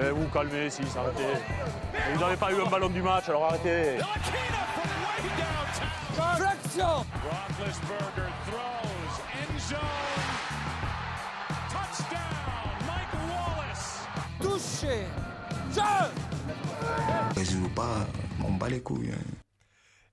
Eh, vous calmez, si, arrêtez. Vous n'avez pas eu un ballon du match, alors arrêtez. Flexion Roethlisberger throws, end zone, touchdown, Mike Wallace. Touché Je Je joue pas, m'en bats les couilles. hein.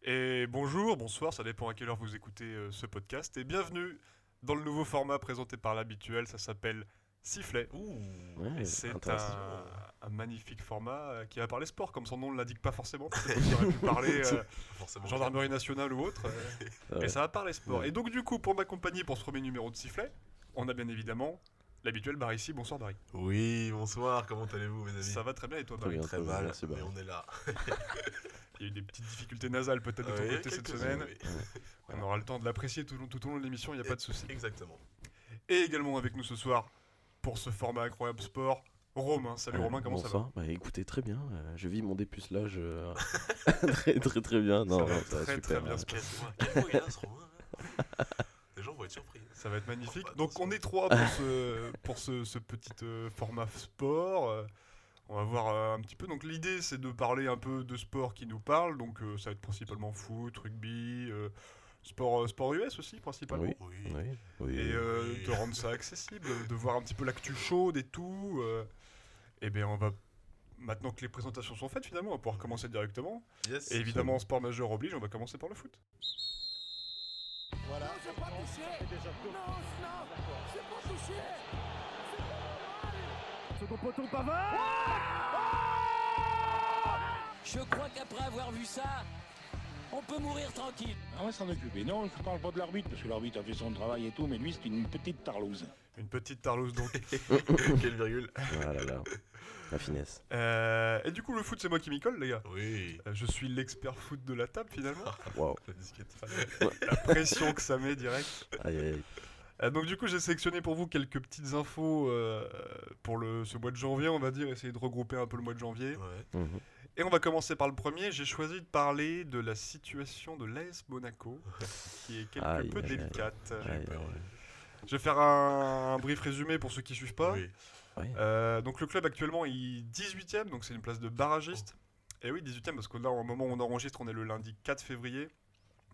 Et bonjour, bonsoir, ça dépend à quelle heure vous écoutez euh, ce podcast. Et bienvenue dans le nouveau format présenté par l'habituel, ça s'appelle Sifflet. Ouais, Et c'est un, un magnifique format euh, qui va parler sport, comme son nom ne l'indique pas forcément. Qu'il aurait pu parler euh, gendarmerie nationale ou autre. euh, Ouais. Et ça va parler sport. Ouais. Et donc du coup, pour m'accompagner pour ce premier numéro de Sifflet, on a bien évidemment l'habituel Barry ici. Bonsoir Barry. Oui, bonsoir, comment allez-vous mes amis? Ça va très bien et toi Très Barry? Bien. Très Très bien, mal, merci, mais Barry. on est là. Il y a eu des petites difficultés nasales peut-être de ton côté cette semaine. oui. On aura le temps de l'apprécier tout, tout au long de l'émission, il n'y a pas de souci. Exactement. Et également avec nous ce soir, pour ce format incroyable sport, Romain. Salut Euh, Romain, comment bonsoir. Bah, écoutez, très bien. euh, je vis mon dépucelage euh, très très très bien. Non, Ça va non, ça va très, super. très bien, ouais. ce Quel ce Romain là Les gens vont être surpris. ça Ça va être magnifique. Oh, bah, Donc on est trois pour ce, pour ce, ce petit euh, format sport. Euh, on va voir euh, un petit peu. Donc l'idée c'est de parler un peu de sport qui nous parle. Donc euh, ça va être principalement foot, rugby, euh, sport, euh, sport US aussi principalement. Oui. Oui. Oui, oui. et euh, Oui. de rendre ça accessible, de voir un petit peu l'actu chaude et tout. euh, et bien on va, maintenant que les présentations sont faites finalement, on va pouvoir commencer directement. Yes. Et évidemment, sport majeur oblige, on va commencer par le foot. Je crois qu'après avoir vu ça, on peut mourir tranquille. On va s'en occuper. Non, je parle pas de l'arbitre, parce que l'arbitre a fait son travail et tout, mais lui, c'est une petite tarlouse. Une petite tarlouse donc. Quelle virgule Ah là là. La finesse. Euh, et du coup, le foot, c'est moi qui m'y colle, les gars. Oui. Euh, je suis l'expert foot de la table finalement. Waouh. La pression que ça met direct. Aïe aïe aïe. Euh, donc du coup, j'ai sélectionné pour vous quelques petites infos euh, pour le, ce mois de janvier, on va dire, essayer de regrouper un peu le mois de janvier. Ouais. Mhm. Et on va commencer par le premier. J'ai choisi de parler de la situation de l'AS Monaco, qui est quelque Aïe, peu aïe, délicate. Aïe. Je vais faire un, un brief résumé pour ceux qui suivent pas. Oui. Euh, donc le club actuellement est 18ème, donc c'est une place de barragiste. Et oui, 18ème parce que là, au moment où on enregistre, on est le lundi 4 février.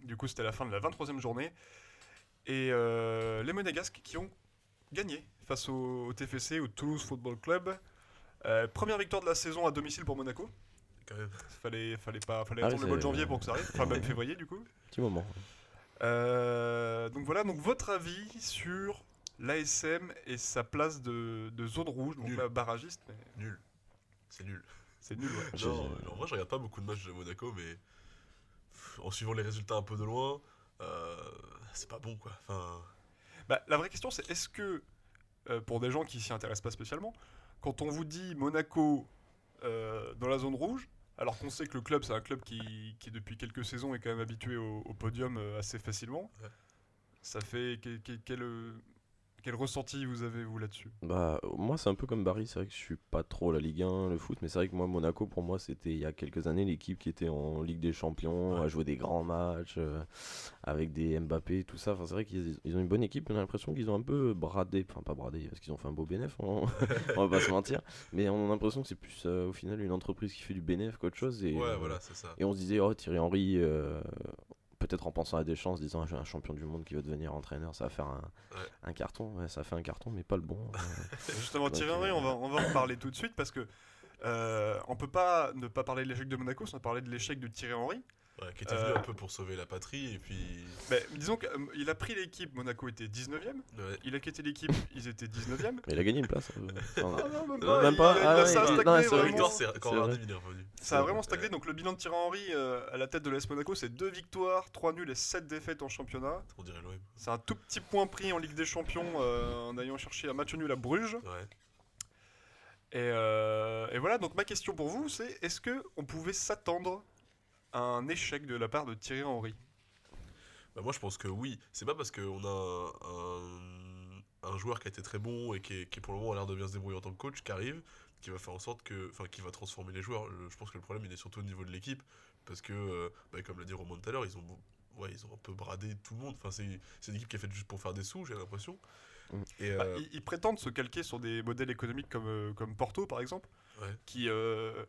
Du coup, c'était la fin de la 23e journée. Et euh, les Monégasques qui ont gagné face au, au TFC, au Toulouse Football Club. Euh, première victoire de la saison à domicile pour Monaco. Quand même. Fallait, fallait pas, fallait Ah attendre le mois de janvier pour que ça arrive. Enfin, même février du coup. Petit moment. Euh, donc voilà, donc votre avis sur l'ASM et sa place de, de zone rouge, donc Nul. barragiste, mais Nul. C'est nul. c'est nul. ouais. Non, en vrai, je regarde pas beaucoup de matchs de Monaco, mais en suivant les résultats un peu de loin, euh, c'est pas bon quoi. Enfin, Bah, la vraie question, c'est est-ce que, euh, pour des gens qui s'y intéressent pas spécialement, quand on vous dit Monaco euh, dans la zone rouge, alors qu'on sait que le club, c'est un club qui, qui, depuis quelques saisons, est quand même habitué au, au podium euh, assez facilement, ça fait quel, quel- quel, euh, quel ressenti vous avez, vous, là-dessus? Bah, moi, c'est un peu comme Barry. C'est vrai que je suis pas trop la Ligue 1, le foot, mais c'est vrai que moi, Monaco, pour moi, c'était il y a quelques années l'équipe qui était en Ligue des Champions, Ouais. à jouer des grands matchs euh, avec des Mbappé, tout ça. Enfin, c'est vrai qu'ils ils ont une bonne équipe. mais On a l'impression qu'ils ont un peu bradé, enfin pas bradé, parce qu'ils ont fait un beau bénéf. On, on va pas se mentir, mais on a l'impression que c'est plus euh, au final une entreprise qui fait du bénéf qu'autre chose. Et, ouais, voilà, c'est ça. Et on se disait, oh Thierry Henry, euh, peut-être en pensant à Deschamps, en se disant, j'ai un champion du monde qui va devenir entraîneur, ça va faire un, Ouais. un carton. Ouais, ça fait un carton, mais pas le bon. euh. Justement, Thierry Henry, euh, on va, on va en parler tout de suite parce que euh, on peut pas ne pas parler de l'échec de Monaco sans parler de l'échec de Thierry Henry. Ouais, qui était venu Euh, un peu pour sauver la patrie, et puis. Mais disons qu'il a pris l'équipe, Monaco était 19ème, Ouais. il a quitté l'équipe, ils étaient 19ème. Mais il a gagné une place. euh, enfin, Ah non, même Euh, pas, même il- pas, il ah a- ouais, ça a stagné, non, victoire, c'est quand il est revenu. Ça a vraiment Ouais. stagné, donc le bilan de Thierry Henry euh, à la tête de l'AS Monaco, c'est 2 victoires, 3 nuls et 7 défaites en championnat. On dirait l'OM. C'est un tout petit point pris en Ligue des Champions euh, en ayant cherché un match nul à Bruges. Ouais. Et, euh, et voilà, donc ma question pour vous, c'est est-ce que on pouvait s'attendre un échec de la part de Thierry Henry Bah moi je pense que oui. C'est pas parce qu'on a un, un joueur qui a été très bon et qui, est- qui pour le moment a l'air de bien se débrouiller en tant que coach qui arrive, qui va faire en sorte que, enfin qui va transformer les joueurs. Le- je pense que le problème il est surtout au niveau de l'équipe parce que, euh, bah, comme l'a dit Romain tout à l'heure, ils ont, ouais, ils ont un peu bradé tout le monde. Enfin c'est une équipe qui est faite juste pour faire des sous, j'ai l'impression. Et Bah, euh, ils, ils prétendent se calquer sur des modèles économiques comme, euh, comme Porto, par exemple, Ouais. qui, euh,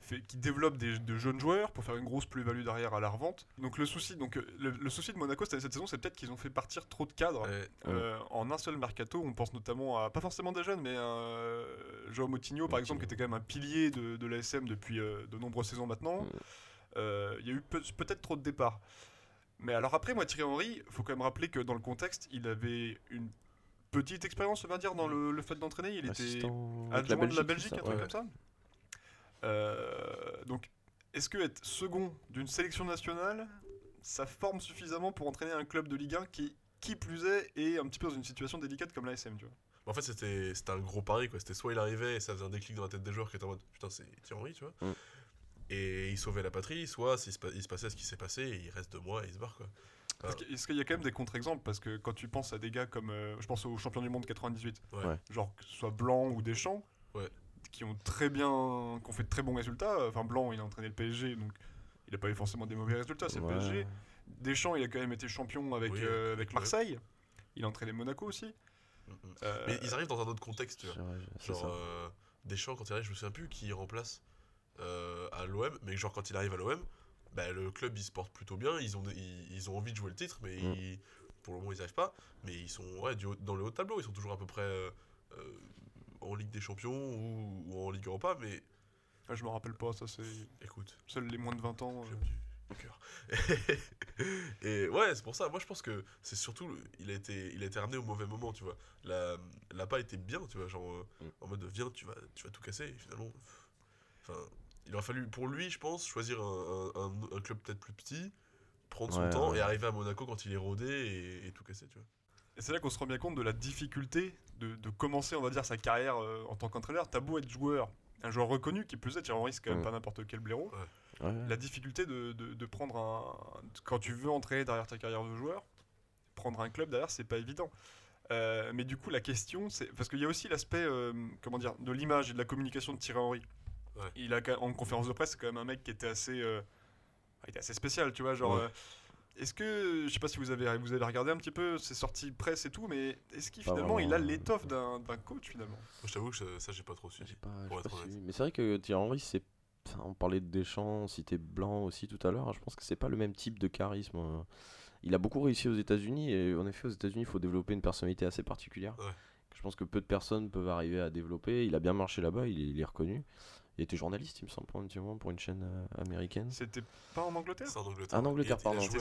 fait, qui développent des, de jeunes joueurs pour faire une grosse plus-value derrière à la revente. Donc le souci, donc, euh, le, le souci de Monaco cette, cette saison, c'est peut-être qu'ils ont fait partir trop de cadres. ouais, Euh, en un seul mercato, on pense notamment à, pas forcément des jeunes, mais à euh, Joao Moutinho, par exemple, qui était quand même un pilier de, de l'ASM depuis euh, de nombreuses saisons maintenant. Euh, Il y a eu peut- peut-être trop de départs. Mais alors après, moi, Thierry Henry, faut quand même rappeler que dans le contexte, il avait une petite expérience, on va dire, dans le, le fait d'entraîner. Il était adjoint de la Belgique, un truc Ouais. comme ça. Euh, donc, est-ce que être second d'une sélection nationale, ça forme suffisamment pour entraîner un club de Ligue 1 qui, qui plus est, est un petit peu dans une situation délicate comme l'ASM, tu vois En fait, c'était c'était un gros pari, quoi. C'était soit il arrivait et ça faisait un déclic dans la tête des joueurs qui étaient en mode putain, c'est Thierry Henry, tu vois. Mm. Et il sauvait la patrie, soit s'il se, pa- il se passait ce qui s'est passé et il reste deux mois et il se barre, quoi. Est-ce qu'il est-ce qu'il y a quand même des contre-exemples? Parce que quand tu penses à des gars comme. euh, je pense aux champions du monde 98, Ouais. Ouais. genre que ce soit Blanc ou Deschamps, Ouais. Qui ont très bien. qui ont fait de très bons résultats. Enfin, Blanc, il a entraîné le PSG, donc il n'a pas eu forcément des mauvais résultats, c'est Ouais. le PSG. Deschamps, il a quand même été champion avec, Oui, euh, avec avec le- Marseille. Il a entraîné Monaco aussi. Mm. Euh, Mais ils arrivent dans un autre contexte, tu vois. C'est vrai, c'est Genre, ça. euh, Deschamps, quand il arrive, je me souviens plus qui il remplace euh, à l'OM, mais genre quand il arrive à l'OM, bah, le club il se porte plutôt bien, ils ont, ils, ils ont envie de jouer le titre, mais Mm. ils- pour le moment ils arrivent pas. Mais ils sont ouais, du haut- dans le haut de tableau, ils sont toujours à peu près euh, euh, en Ligue des Champions ou, ou en Ligue Europa, mais ah, je me rappelle pas, ça c'est. écoute, Seuls les moins de 20 ans. euh, du cœur. et ouais, c'est pour ça. Moi, je pense que c'est surtout, le- il a été, il a été ramené au mauvais moment, tu vois. La, la pas été bien, tu vois, genre euh, Mm. en mode viens, tu vas, tu vas tout casser. Et finalement, pff, enfin, il aurait fallu pour lui, je pense, choisir un, un- un- un club peut-être plus petit, prendre son Ouais, temps ouais. et arriver à Monaco quand il est rodé et, et tout casser, tu vois. Et c'est là qu'on se rend bien compte de la difficulté de, de commencer, on va dire, sa carrière euh, en tant qu'entraîneur. T'as beau être joueur, un joueur reconnu, qui plus est, Thierry Henry, c'est quand même pas n'importe quel blaireau. Ouais, ouais. La difficulté de, de- de prendre un. Quand tu veux entrer derrière ta carrière de joueur, prendre un club derrière, c'est pas évident. Euh, mais du coup, la question, c'est. Parce qu'il y a aussi l'aspect, euh, comment dire, de l'image et de la communication de Thierry Henry. Ouais. Il a, en conférence de presse, c'est quand même un mec qui était assez. euh, il était assez spécial, tu vois. Genre. Est-ce que, je sais pas si vous avez, vous avez regardé un petit peu ses sorties presse et tout, mais est-ce qu'il finalement il a l'étoffe d'un d'un coach finalement? Moi, je t'avoue que ça, ça, j'ai pas trop suivi. Pas, pour être. Mais c'est vrai que Thierry Henry, c'est. enfin, on parlait de Deschamps, on citait Blanc aussi tout à l'heure. Je pense que c'est pas le même type de charisme. euh. Il a beaucoup réussi aux États-Unis et en effet, aux États-Unis, il faut développer une personnalité assez particulière. Ouais. Je pense que peu de personnes peuvent arriver à développer. Il a bien marché là-bas, il est, il est reconnu. Il était journaliste, il me semble, pour un petit moment, pour une chaîne euh, américaine. C'était pas en Angleterre? C'est en Angleterre. En Angleterre,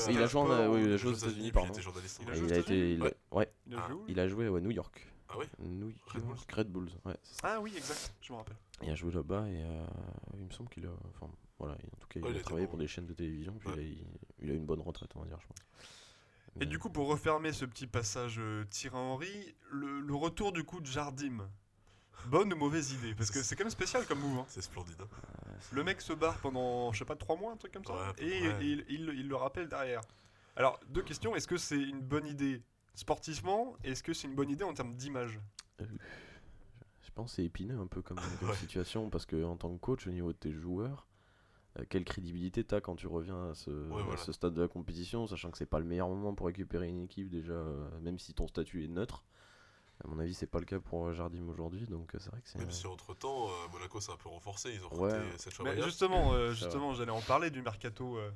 Il- il a pardon. Il a joué oui, aux joué aux États-Unis, pardon. Il était journaliste. en Il a été, Ouais. ouais, Il a joué où, lui il a joué ouais, à New York. Ah ouais? New Red Bulls. York, Red Bulls, ouais. Ah oui, exact, je me rappelle. Il a joué là-bas et euh, il me semble qu'il a. Enfin, voilà, en tout cas, il a travaillé pour des chaînes de télévision, puis il, a, eu une bonne retraite, on va dire, je pense. Et du coup, pour refermer ce petit passage euh, Thierry Henry, le, le retour du coup de Jardim. Bonne ou mauvaise idée Parce que c'est quand même spécial comme move. hein. C'est splendide. hein. Le mec se barre pendant, je sais pas, 3 mois, un truc comme ça. Ouais, et il, il- il le rappelle derrière. Alors, deux questions. Est-ce que c'est une bonne idée sportivement et Est-ce que c'est une bonne idée en termes d'image? Je pense que c'est épineux un peu comme, comme Ouais. situation parce que en tant que coach au niveau de tes joueurs, euh, quelle crédibilité t'as quand tu reviens à ce, à voilà. ce stade de la compétition, sachant que c'est pas le meilleur moment pour récupérer une équipe déjà, euh, même si ton statut est neutre. À mon avis, c'est pas le cas pour euh, Jardim aujourd'hui, donc euh, c'est vrai que c'est. Même si entre temps, Monaco s'est un peu renforcé, ils ont Ouais. recruté cette Mais justement, euh, justement, j'allais en parler du mercato, euh,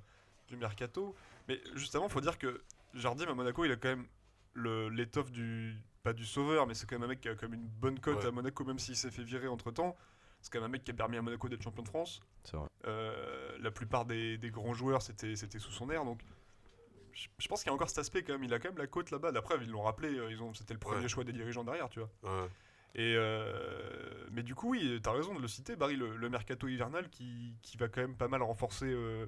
du mercato. Mais justement, faut dire que Jardim à Monaco, il a quand même le- l'étoffe du pas du sauveur, mais c'est quand même un mec qui a quand même une bonne cote Ouais. à Monaco, même s'il s'est fait virer entre temps. C'est quand même un mec qui a permis à Monaco d'être champion de France. C'est vrai. Euh, la plupart des, des grands joueurs, c'était c'était sous son air, donc. Je, pense qu'il y a encore cet aspect quand même. Il a quand même la côte là-bas. La preuve, ils l'ont rappelé. euh, Ils ont, c'était le premier Ouais. choix des dirigeants derrière, tu vois. Ouais. Et euh, mais du coup, oui, t'as raison de le citer, Barry, le, le mercato hivernal qui, qui va quand même pas mal renforcer euh,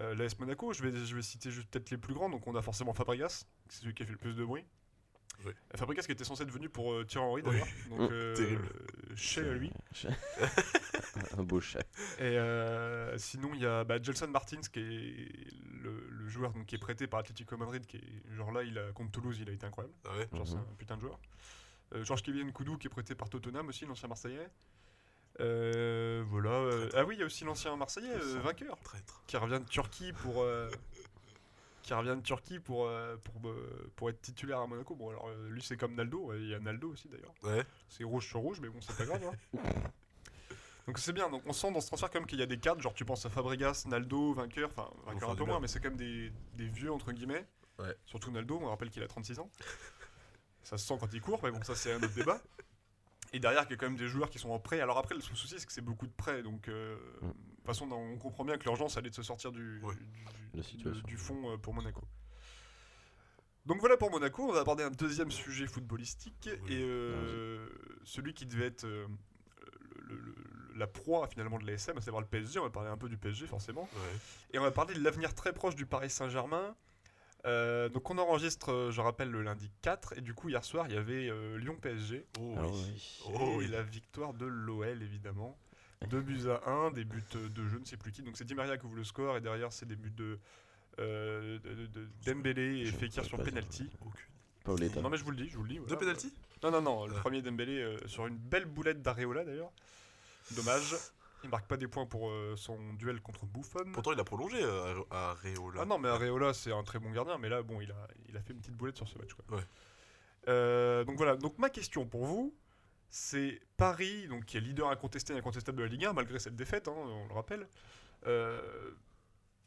euh, l'AS Monaco. Je vais, je vais citer juste peut-être les plus grands. Donc on a forcément Fabregas, c'est celui qui a fait le plus de bruit. Fabregas qui était censé être venu pour euh, Thierry Henry d'ailleurs. Donc euh, Terrible. chez lui. Un beau chat. Et euh, sinon, il y a bah, Gelson Martins qui est le, le joueur donc, qui est prêté par Atlético Madrid. Qui est, genre là, il a, contre Toulouse, il a été incroyable. Ah ouais Genre, c'est Mhm. un putain de joueur. Euh, Georges Kevin Koudou qui est prêté par Tottenham aussi, l'ancien Marseillais. Voilà. ah oui, il y a aussi l'ancien Marseillais, vainqueur, Traître. qui revient de Turquie pour. Qui revient de Turquie pour, euh, pour, euh, pour être titulaire à Monaco. Bon, alors euh, lui, c'est comme Naldo. Il y a Naldo aussi d'ailleurs. Ouais. C'est rouge sur rouge, mais bon, c'est pas grave. hein. Donc c'est bien. Donc on sent dans ce transfert quand même qu'il y a des cadres. Genre tu penses à Fabregas, Naldo, vainqueur. Enfin, vainqueur un peu moins, mais c'est quand même des, des vieux entre guillemets. Ouais. Surtout Naldo, on rappelle qu'il a 36 ans. Ça se sent quand il court, mais bon, ça c'est un autre débat. Et derrière, il y a quand même des joueurs qui sont en prêt. Alors après, le souci, c'est que c'est beaucoup de prêts. Donc, euh, Mm. de toute façon, on comprend bien que l'urgence, allait de se sortir du, Ouais. fond euh, pour Monaco. Donc voilà pour Monaco. On va aborder un deuxième sujet footballistique. Oui. Et euh, celui qui devait être euh, le- le- le- la proie finalement de l'ASM, à savoir le PSG. On va parler un peu du PSG forcément. Ouais. Et on va parler de l'avenir très proche du Paris Saint-Germain. Euh, donc on enregistre, euh, je rappelle, le lundi 4. Et du coup, hier soir, il y avait euh, Lyon-PSG. Oh Ah oui. oui. Oh et la victoire de l'OL, évidemment. Deux buts à 1, des buts de je ne sais plus qui. Donc c'est Di Maria qui ouvre le score. Et derrière, c'est des buts de, euh, de, de- de Dembélé et Fekir sur pas penalty. Aucune. Non mais je vous le dis, je vous le dis. Deux voilà. pénalty Non, non, non, le Ah. premier Dembélé euh, sur une belle boulette d'Areola d'ailleurs. Dommage. Il marque pas des points pour euh, son duel contre Buffon. Pourtant, il a prolongé euh, à à Reola. Ah non, mais Areola, c'est un très bon gardien, mais là, bon, il a, il a fait une petite boulette sur ce match. Quoi. Ouais. Euh, donc voilà, donc ma question pour vous, c'est Paris, donc, qui est leader incontesté et incontestable de la Ligue 1, malgré cette défaite, hein, on le rappelle, euh,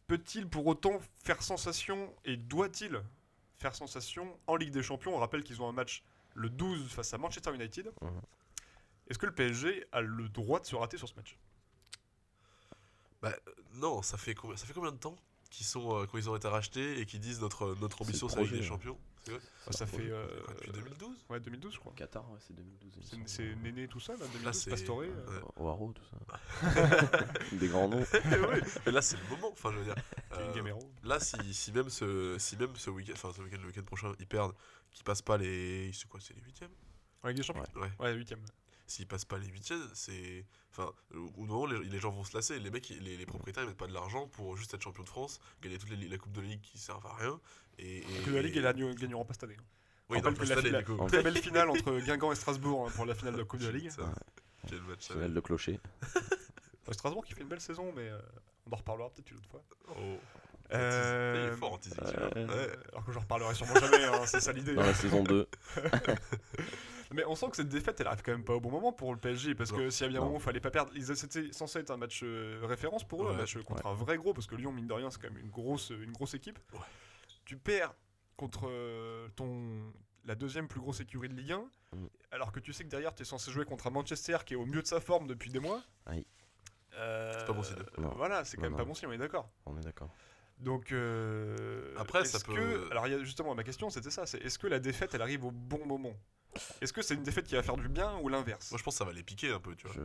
peut-il pour autant faire sensation, et doit-il faire sensation en Ligue des Champions? On rappelle qu'ils ont un match le 12 face à Manchester United. Mhm. Est-ce que le PSG a le droit de se rater sur ce match? Bah, euh, non, ça fait, combien, ça fait combien de temps qu'ils sont, euh, quand ils ont été rachetés et qu'ils disent notre, notre ambition c'est la Ligue des ouais. Champions C'est vrai Bah, Ça fait... euh, Depuis 2012 Ouais, 2012, je crois. Qatar, ouais, c'est 2012. il me C'est- Néné tout ça, là, 2012, Là, c'est- Pastore. euh. ouais. Waro, tout ça. Des grands noms. Ouais, Mais là, c'est le moment. Enfin, je veux dire. Euh. Là, si, si même ce, si même ce week-end, enfin ce week-end, le week-end prochain, ils perdent, qu'ils passent pas les, c'est quoi, c'est les huitièmes Ligue des Champions Ouais. Ouais, huitième. S'ils passent pas les huitièmes, c'est, enfin, au moment où les, les gens vont se lasser, les mecs, les, les propriétaires, ils mettent pas de l'argent pour juste être champion de France, gagner toutes les li- la coupe de la ligue qui servent à rien. Et, et- Que la Ligue, et- ils la gagneront pas cette année. hein. Oui, non, que pas la cette année, finale- du coup. Très belle finale entre Guingamp et Strasbourg hein, pour la finale de la Coupe de la Ligue. Putain, Quel match ça Finale de clocher. Strasbourg qui fait une belle saison, mais euh, on en reparlera peut-être une autre fois. Oh. Euh, Il est fort en teasing, ouais. Alors que j'en reparlerai sûrement jamais, hein, c'est ça l'idée. Dans la saison 2. Mais on sent que cette défaite, elle arrive quand même pas au bon moment pour le PSG, parce que Non. s'il y a bien un moment où il fallait pas perdre, ils- c'était censé être un match euh, référence pour eux, un match contre un vrai gros, parce que Lyon, mine de rien, c'est quand même une grosse, une grosse équipe. Ouais. Tu perds contre euh, ton la deuxième plus grosse écurie de Ligue 1, Mm. alors que tu sais que derrière, tu es censé jouer contre un Manchester qui est au mieux de sa forme depuis des mois. Aïe. Euh, C'est pas bon signe. Voilà, c'est quand Non, même pas bon signe, on est d'accord. On est d'accord. Donc euh, Après, est-ce ça peut- que- alors y a justement ma question, c'était ça, c'est est-ce que la défaite, elle arrive au bon moment? Est-ce que c'est une défaite qui va faire du bien ou l'inverse? Moi, je pense que ça va les piquer un peu, tu vois. Je...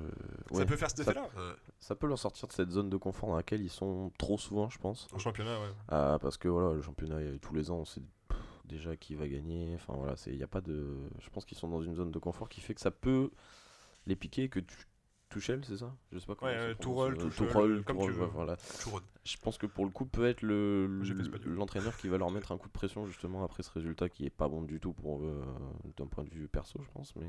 Ça ouais. peut faire cet ça- effet-là Ouais. Ça peut leur sortir de cette zone de confort dans laquelle ils sont trop souvent, je pense. En championnat, ouais. Ah, parce que voilà, le championnat, il y a- tous les ans, on sait pff, déjà qui va gagner. Enfin voilà, il n'y a pas de. Je pense qu'ils sont dans une zone de confort qui fait que ça peut les piquer. Que tu. Tuchel, c'est ça Je sais pas comment Ouais, euh, Tourelle, prononce. Tuchel, Euh, Tourelle, comme Tourelle, tu veux. voilà. Je pense que pour le coup, peut être le l'entraîneur qui va leur mettre un coup de pression justement après ce résultat qui est pas bon du tout pour eux, euh, d'un point de vue perso, je pense, mais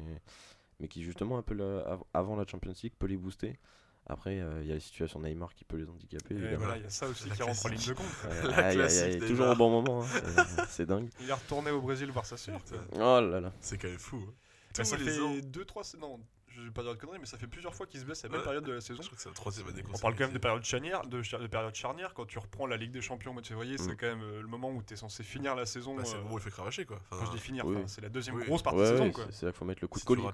mais qui justement un peu la- avant la Champions League peut les booster. Après, euh, il y a la situation Neymar qui peut les handicaper. Et voilà, il y a ça aussi La qui rentre en ligne de compte. Ouais, La toujours au bon moment, hein, c'est- dingue. Il est retourné au Brésil voir sa sœur. Oh là là. C'est quand même fou. hein. Ça ans. fait 2-3 non, je vais pas dire de conneries, mais ça fait plusieurs fois qu'il se blesse à la même Ouais. période de la Je saison. crois que c'est la troisième année On parle quand même de période charnière, de, de période charnière. Quand tu reprends la Ligue des Champions au mois de février, c'est Mm. quand même euh, le moment où tu es censé finir la saison. Bah, c'est euh, le moment où il fait cravacher, quoi. Enfin, Quand je dis finir, oui. c'est la deuxième Oui. grosse partie Ouais, de saison. Quoi. c'est là qu'il faut mettre le coup de colis. ouais.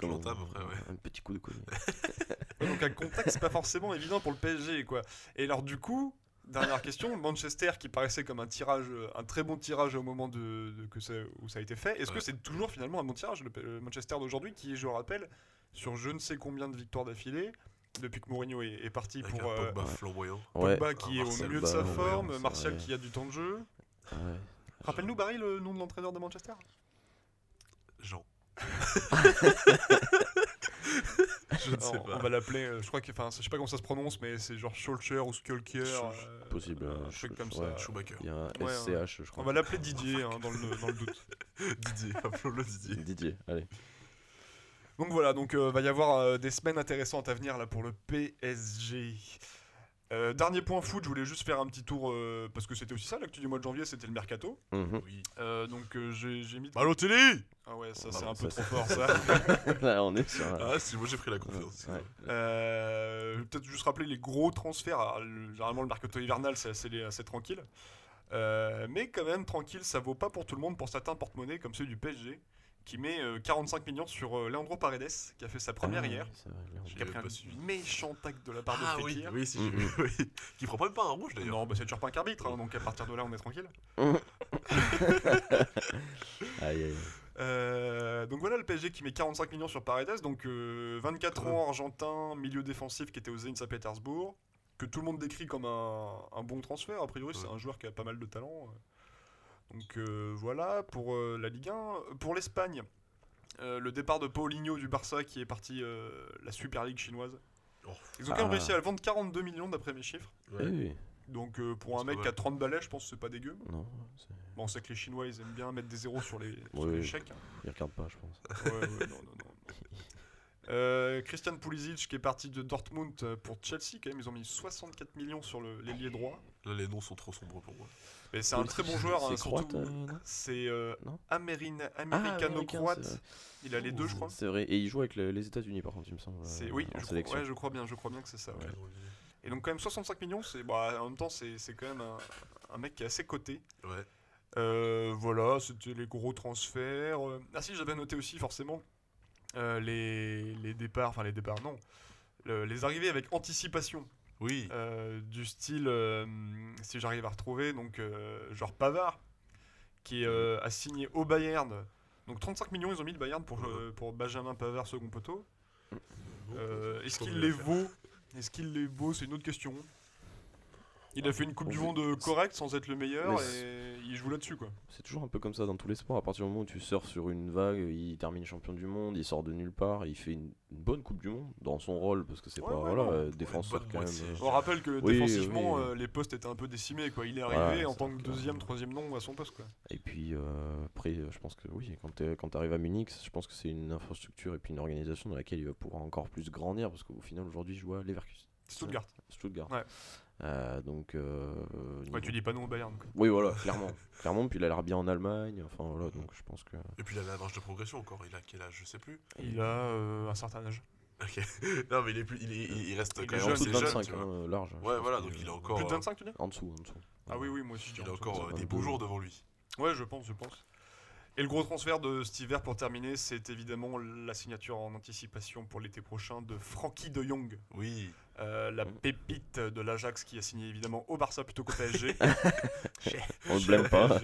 Un petit coup de colis. Donc un contexte, c'est pas forcément évident pour le PSG, quoi. Et alors du coup, dernière question, Manchester qui paraissait comme un tirage, un très bon tirage au moment de, de- que ça, où ça a été fait. Est-ce que c'est toujours finalement un bon tirage le, le Manchester d'aujourd'hui, qui je rappelle, sur je ne sais combien de victoires d'affilée depuis que Mourinho est, est parti Avec pour un euh, Pogba. Ouais. Qui est au Martial milieu de sa forme, Martial vrai. qui a du temps de jeu. Ouais. Rappelle-nous Barry le nom de l'entraîneur de Manchester? Jean. je ne sais Alors, pas. On va l'appeler, euh, je crois que, enfin, je sais pas comment ça se prononce, mais c'est genre Schulcher ou Skulker, euh, Possible, un euh, truc comme ouais. ça. Schumacher. Il y a un Ouais, SCH, je crois. On va l'appeler Didier hein, dans, le, dans le doute. Didier, appelons-le Didier. Didier, allez. Donc voilà, donc euh, va y avoir euh, des semaines intéressantes à venir là pour le PSG. Euh, dernier point foot, je voulais juste faire un petit tour euh, parce que c'était aussi ça l'actu du mois de janvier, c'était le mercato. Mhm. Oui. Euh, donc euh, j'ai j'ai mis. Balotelli Ah ouais, ça Bah, c'est un ça, peu c'est- trop fort ça. Là, on est sur. un- Ah, si, moi j'ai pris la confiance. Ouais. Euh, je vais Peut-être juste rappeler les gros transferts. Alors, le- généralement le mercato hivernal c'est assez, assez tranquille. Euh, mais quand même tranquille, ça vaut pas pour tout le monde pour certains porte-monnaies comme ceux du PSG qui met euh, 45 millions sur euh, Leandro Paredes qui a fait sa première Ah, hier. Qui a pris un méchant tac de la part Ah de oui, Fekir. oui, si, vu, oui. Qui prend même pas un rouge d'ailleurs. Non, bah c'est toujours pas un arbitre, hein, donc à partir de là on est tranquille. Aïe, aïe. Euh, donc voilà le PSG qui met 45 millions sur Paredes, donc euh, 24 Ouais. ans, argentin, milieu défensif qui était au Zenit Saint-Pétersbourg, que tout le monde décrit comme un, un bon transfert. A priori, c'est un joueur qui a pas mal de talent. Donc euh, voilà pour euh, la Ligue 1. Pour l'Espagne, euh, le départ de Paulinho du Barça qui est parti euh, la Super League chinoise. Oh. Ils ont quand même Ah. réussi à le vendre 42 millions d'après mes chiffres. Ouais. Eh oui. Donc euh, pour un mec qui a mal. 30 balais, je pense que c'est pas dégueu. Non, c'est- Bon, on sait que les Chinois ils aiment bien mettre des zéros sur les, sur Oui. les chèques. hein. il regarde pas, je pense. Ouais, ouais, non, non, non. Euh, Christian Pulisic qui est parti de Dortmund euh, pour Chelsea, quand même, ils ont mis 64 millions sur le- l'ailier droit. Là, les noms sont trop sombres pour moi. Mais c'est un très bon joueur, hein, C'est surtout. croate, euh, C'est euh, Ah, américano-croate. il a les deux, je crois. C'est vrai, et il joue avec le- les États-Unis par contre, il me semble. C'est euh, oui, je crois, ouais, je crois bien, je crois bien que c'est ça. ouais. Ouais. Et donc quand même 65 millions, c'est bah, en même temps c'est c'est quand même un, un mec qui est assez coté. Ouais. Euh, voilà, c'était les gros transferts. Ah si, j'avais noté aussi forcément euh, les, les départs, enfin les départs, non, Le- les arrivées avec anticipation, Oui. euh, du style, euh, si j'arrive à retrouver, donc euh, genre Pavard, qui euh, a signé au Bayern. Donc 35 millions, ils ont mis le Bayern pour, pour Benjamin Pavard, second poteau. Est-ce qu'il les vaut? Est-ce qu'il les vaut? C'est une autre question. Il a fait une Coupe du Monde correcte sans être le meilleur et il joue là-dessus quoi. C'est toujours un peu comme ça dans tous les sports. À partir du moment où tu surfes sur une vague, il termine champion du monde, il sort de nulle part, il fait une, une bonne Coupe du Monde dans son rôle parce que c'est Ouais, pas ouais, voilà non. euh, défenseur quand même. euh, On rappelle que Oui, défensivement oui. euh, les postes étaient un peu décimés quoi. Il est Voilà, arrivé en tant que deuxième, troisième nom à son poste quoi. Et puis euh, après, euh, je pense que oui, quand tu arrives à Munich, je pense que c'est une infrastructure et puis une organisation dans laquelle il va pouvoir encore plus grandir parce qu'au final aujourd'hui, je joue à Leverkusen, Stuttgart. Stuttgart. Ouais. Euh, donc. euh, Ouais, niveau- tu dis pas non au Bayern quoi. Oui, voilà, clairement. clairement, puis il a l'air bien en Allemagne. Enfin voilà, donc je pense que. Et puis il a la marge de progression encore. Il a quel âge Je sais plus. Il a euh, un certain âge. Ok. non, mais il, est plus, il, est- il- reste Il quand est même jeune, en dessous de jeune. 25, tu vois. hein, euh, large. je Ouais, voilà, donc il a encore. Plus de euh, 25 tu dis En dessous, en dessous. Ah oui oui moi aussi je Il a encore euh, des beaux jours devant lui. Ouais, je pense, je pense. Et le gros transfert de cet hiver pour terminer, c'est évidemment la signature en anticipation pour l'été prochain de Frankie de Jong, Oui. euh, la Mm. pépite de l'Ajax qui a signé évidemment au Barça plutôt qu'au PSG. On le blâme pas.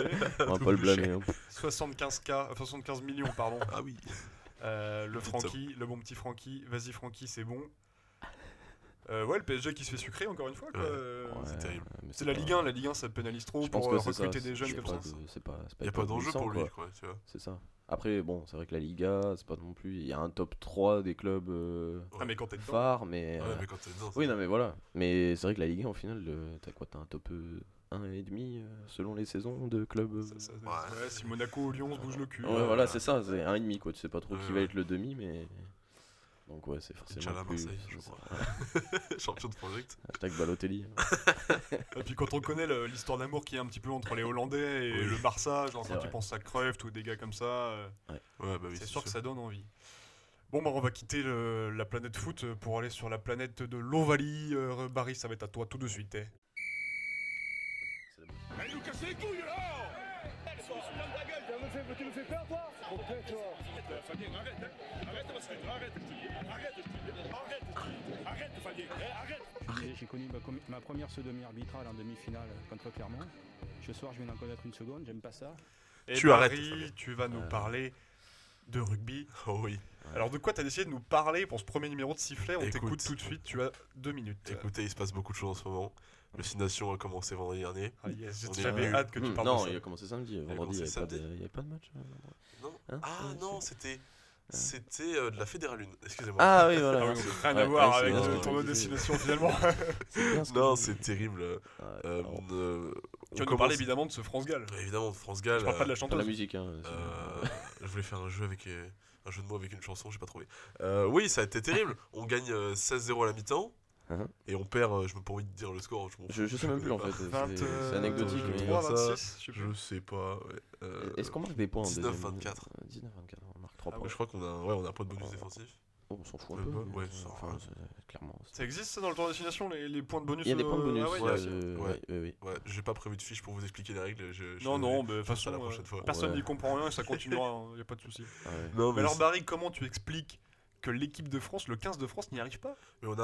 On pas le blâmer. hein. 75K, euh, 75 millions, pardon. Ah oui. Euh, le Francky, le bon petit Francky. Vas-y Francky, c'est bon. Euh, ouais, le PSG qui se fait sucrer encore une fois. quoi. Euh, Ouais, c'est terrible. mais C'est la pas- Ligue 1, la Ligue 1 ça pénalise trop pour que euh, recruter des jeunes comme ça. de- C'est pas, c'est pas Il n'y a pas d'enjeu pour lui, quoi. quoi. Tu vois. C'est ça. Après, bon, c'est vrai que la Liga, c'est pas non plus. Il y a un top 3 des clubs euh, Ah, mais quand t'es dedans. phares, mais. Ouais, mais quand t'es dedans. Oui, non, mais voilà. Mais c'est vrai que la Ligue 1, au final, t'as quoi T'as un top euh, 1,5 euh, selon les saisons de clubs euh, Ça- ça- Ouais. ouais, si Monaco ou Lyon se bouge le cul. Ouais, euh, voilà, c'est ça, c'est 1,5 quoi. Tu sais pas trop qui Ouais, va être le demi, mais. Donc, ouais, c'est forcément. Inch'Allah, plus... Marseille, je crois. Champion de project. Hashtag Balotelli. Et puis quand on connaît l'histoire d'amour qu'il y a un petit peu entre les Hollandais et Oui. le Barça, genre quand tu penses à Cruyff ou des gars comme ça, euh, Ouais, bah oui. c'est sûr que ça donne envie. Bon bah on va quitter le- la planète foot pour aller sur la planète de l'Ovalie. Euh, Barry, ça va être à toi tout de suite. eh. Allez nous casser les couilles là Tu me fais peur toi Fabien, arrête, hein. Arrête arrête. Arrête. Arrête. Arrête, Fabien. Eh, Arrête. J'ai connu ma, première sodomie arbitrale en demi-finale contre Clermont. Ce soir, je viens d'en connaître une seconde, j'aime pas ça. Et Tu Barry, arrêtes, Fabien. tu vas nous Euh. parler de rugby. Oh oui. Alors de quoi t'as décidé de nous parler pour ce premier numéro de sifflet? On Écoute. t'écoute tout de suite, tu as deux minutes. Écoutez, il se passe beaucoup de choses en ce moment. Le Six Nations a commencé vendredi dernier. Ah, yes, J'avais hâte que tu parles non, de il ça. a commencé samedi. Vendredi, il n'y avait, pas de- samedi. il y avait pas de match. euh. Non Hein Ah Ouais, non, c'était. C'était euh, de la Fédéralune. Excusez-moi. Ah oui, voilà. Ah oui, c'est- rien à voir ouais, avec le tournoi de destination finalement. Non, c'est terrible. Euh, euh, on Tu vas nous parler évidemment de ce France Gall. Évidemment, de France Gall. Je parle pas de la pas la chanteuse. musique. Hein, Euh, je voulais faire un jeu avec euh, un jeu de mots avec une chanson, j'ai pas trouvé. Euh, oui, ça a été terrible. On gagne euh, 16-0 à la mi-temps. Mhm. et on perd, euh, je me pas envie de dire le score. Je, Je, je sais même plus en fait. c'est- euh, anecdotique. je mais- vois 23, ça. 26, je sais pas. ouais. Euh, Est-ce qu'on marque des points en 19, deuxième 24. Euh, 19, 24, on marque 3 Ah points. Je crois qu'on a, ouais, on a un point de bonus Oh. défensif. Oh, on s'en fout un peu. ouais, euh, ça, enfin, clairement. existe ça dans le tour de destination, les, les points de bonus Il y a des euh, points de bonus. ah ouais, euh, ouais. ouais, ouais, ouais. Ouais, j'ai pas prévu de fiche pour vous expliquer les règles. je- je Non, non, mais façon, la euh, prochaine fois. personne Ouais. n'y comprend rien et ça continuera, il n'y a pas de souci. Ah. Non, Mais mais, alors, Barry, comment tu expliques que l'équipe de France, le 15 de France, n'y arrive pas? Mais on a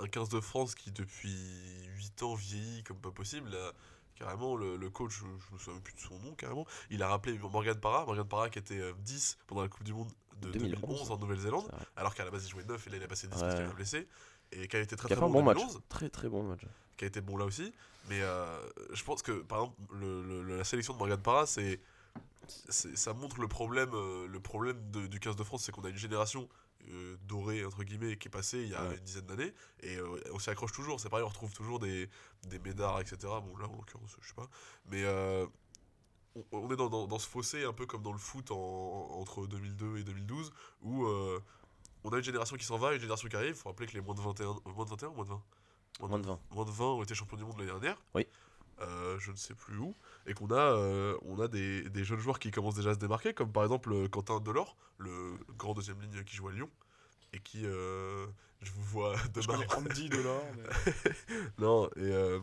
un, un 15 de France qui, depuis 8 ans, vieillit comme pas possible. Là, carrément, le, le coach, je, je me souviens plus de son nom, carrément. Il a rappelé Morgan Parra. Morgan Parra qui était euh, 10 pendant la Coupe du Monde de 2011, 2011 en Nouvelle-Zélande. Alors qu'à la base, il jouait 9 et là, il a passé 10 parce qu'il avait blessé. Et qui a été très Qui a très bon bon en match. 2011. Très très bon match. qui a été bon là aussi. Mais euh, je pense que, par exemple, le- le- la sélection de Morgan Parra, c'est, ça montre le problème, euh, le problème de- du 15 de France, c'est qu'on a une génération euh, dorée, entre guillemets, qui est passée il y a Ouais. une dizaine d'années, et euh, on s'y accroche toujours. C'est pareil, on retrouve toujours des, des médards, etc. Bon, là, en l'occurrence, je sais pas. Mais euh, on, on est dans, dans- dans ce fossé, un peu comme dans le foot en- entre 2002 et 2012, où on a une génération qui s'en va, une génération qui arrive. Faut rappeler que les moins de 21, moins de 21 ou moins de 20 Moins de 20. moins de 20 ont été champions du monde l'année dernière. Oui. Euh, je ne sais plus où. Et qu'on a, euh, on a des, des jeunes joueurs qui commencent déjà à se démarquer, comme par exemple euh, Quentin Delors, le grand deuxième ligne qui joue à Lyon. Et qui, euh, je vous vois Je demain. connais Andy Delors. mais- non, et, euh,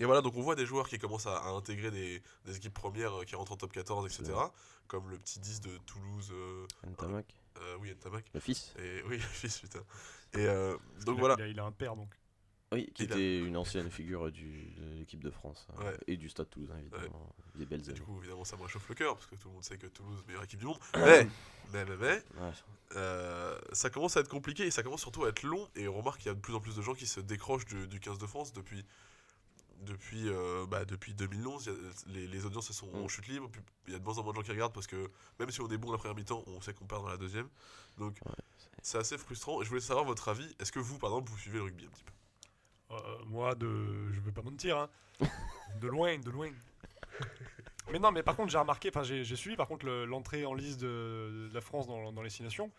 et voilà, donc on voit des joueurs qui commencent à, à intégrer des, des équipes premières qui rentrent en top 14, etc. Comme le petit 10 de Toulouse, euh, Ntamak, euh, oui, Ntamak. le fils. Et oui, fils, putain. Et euh, donc il a- voilà. Il a, il a un père donc. Oui, qui a- était une ancienne figure du, de l'équipe de France. Ouais. Et du Stade Toulousain, évidemment. Des belles Et années. du coup, évidemment, ça me réchauffe le cœur, parce que tout le monde sait que Toulouse, meilleure équipe du monde. Mais, mais, mais, mais, euh, ça commence à être compliqué et ça commence surtout à être long. Et on remarque qu'il y a de plus en plus de gens qui se décrochent du, du 15 de France depuis, depuis, euh, bah, depuis 2011. il y a- les, les audiences elles sont en Mm. chute libre. puis Il y a de moins en moins de gens qui regardent parce que même si on est bon la première mi-temps, on sait qu'on perd dans la deuxième. Donc, Ouais, c'est assez frustrant. Et je voulais savoir votre avis. Est-ce que vous, par exemple, vous suivez le rugby un petit peu? Euh, moi, de, je vais pas mentir, hein. de loin, de loin. Mais non, mais par contre, j'ai remarqué, enfin, j'ai suivi par contre le- l'entrée en liste de, de la France dans, dans les six nations.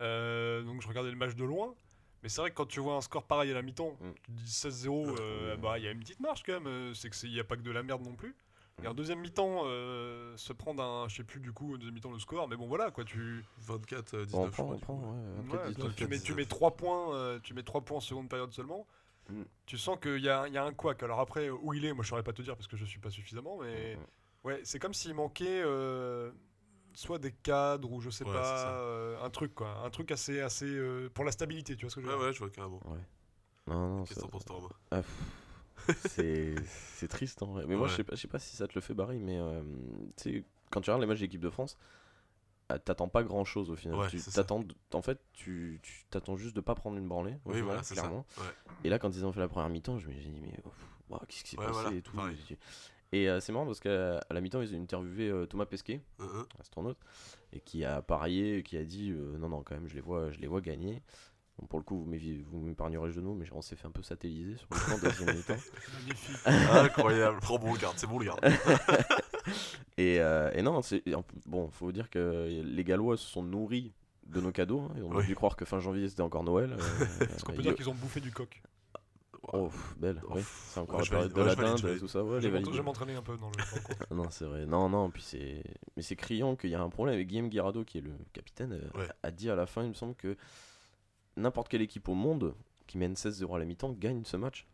Euh, donc, je regardais le match de loin. Mais c'est vrai que quand tu vois un score pareil à la mi-temps, Mm. tu dis 16-0, euh, Ouais. bah il y a une petite marge quand même. C'est qu'il n'y a pas que de la merde non plus. Et en Mm. deuxième mi-temps, euh, se prendre un, je sais plus du coup, en deuxième mi-temps le score, mais bon voilà quoi, tu, 24, euh, 19, Bon, on je prend, crois, on du prend, coup. ouais. Ouais, 24, donc 19. tu, mets, tu 19. mets 3 points, tu mets 3 points en seconde période seulement. Mm. Tu sens qu'il y a, il y a un couac. Alors après, où il est, moi je saurais pas te dire parce que je suis pas suffisamment, mais Mm. ouais, c'est comme s'il manquait euh, soit des cadres ou je sais Ouais, pas, euh, un truc quoi, un truc assez, assez euh, pour la stabilité, tu vois ce que je veux Ouais, dire? ouais, je vois carrément. Ouais. Non, non, Qu'est-ce que t'en penses, Thomas? Ah, c'est c'est triste en vrai. Mais moi, Ouais. je sais pas, je sais pas si ça te le fait barrer, mais euh, tu sais, quand tu regardes les matchs d'équipe de France, t'attends pas grand chose au final. Ouais, tu c'est ça. t'attends, en fait, tu t'attends juste de pas prendre une branlée. Oui, final, voilà, ça. clairement. Ouais. Et là, quand ils ont fait la première mi-temps, je me suis dit, mais oh, qu'est-ce qui s'est Ouais, passé voilà, et tout. pareil. Et euh, c'est marrant parce qu'à la mi-temps, ils ont interviewé euh, Thomas Pesquet, euh. astronaute, et qui a parié, qui a dit euh, non, non, quand même, je les vois, je les vois gagner. Bon, pour le coup, vous m'épargnerez le genou, mais on s'est fait un peu satelliser sur le plan de deuxième mi-temps. Magnifique. Incroyable. Prends bon, le garde, c'est bon, le garde. Et, euh, et non, bon, faut dire que les Gallois se sont nourris de nos cadeaux. hein. Ils ont Oui. dû croire que fin janvier c'était encore Noël. euh, Est-ce qu'on peut dire qu'ils ont bouffé du coq? Oh, belle, Oh, oui. C'est encore ouais, la période de ouais, la dinde, valide. tout ça. Ouais, Je vais vais m'entraîner un peu dans le. Non, c'est vrai. Non, non, puis c'est. Mais c'est criant qu'il y a un problème avec Guillaume Guirado, qui est le capitaine, euh, Ouais. a dit à la fin, il me semble, que n'importe quelle équipe au monde qui mène 16-0 à la mi-temps gagne ce match,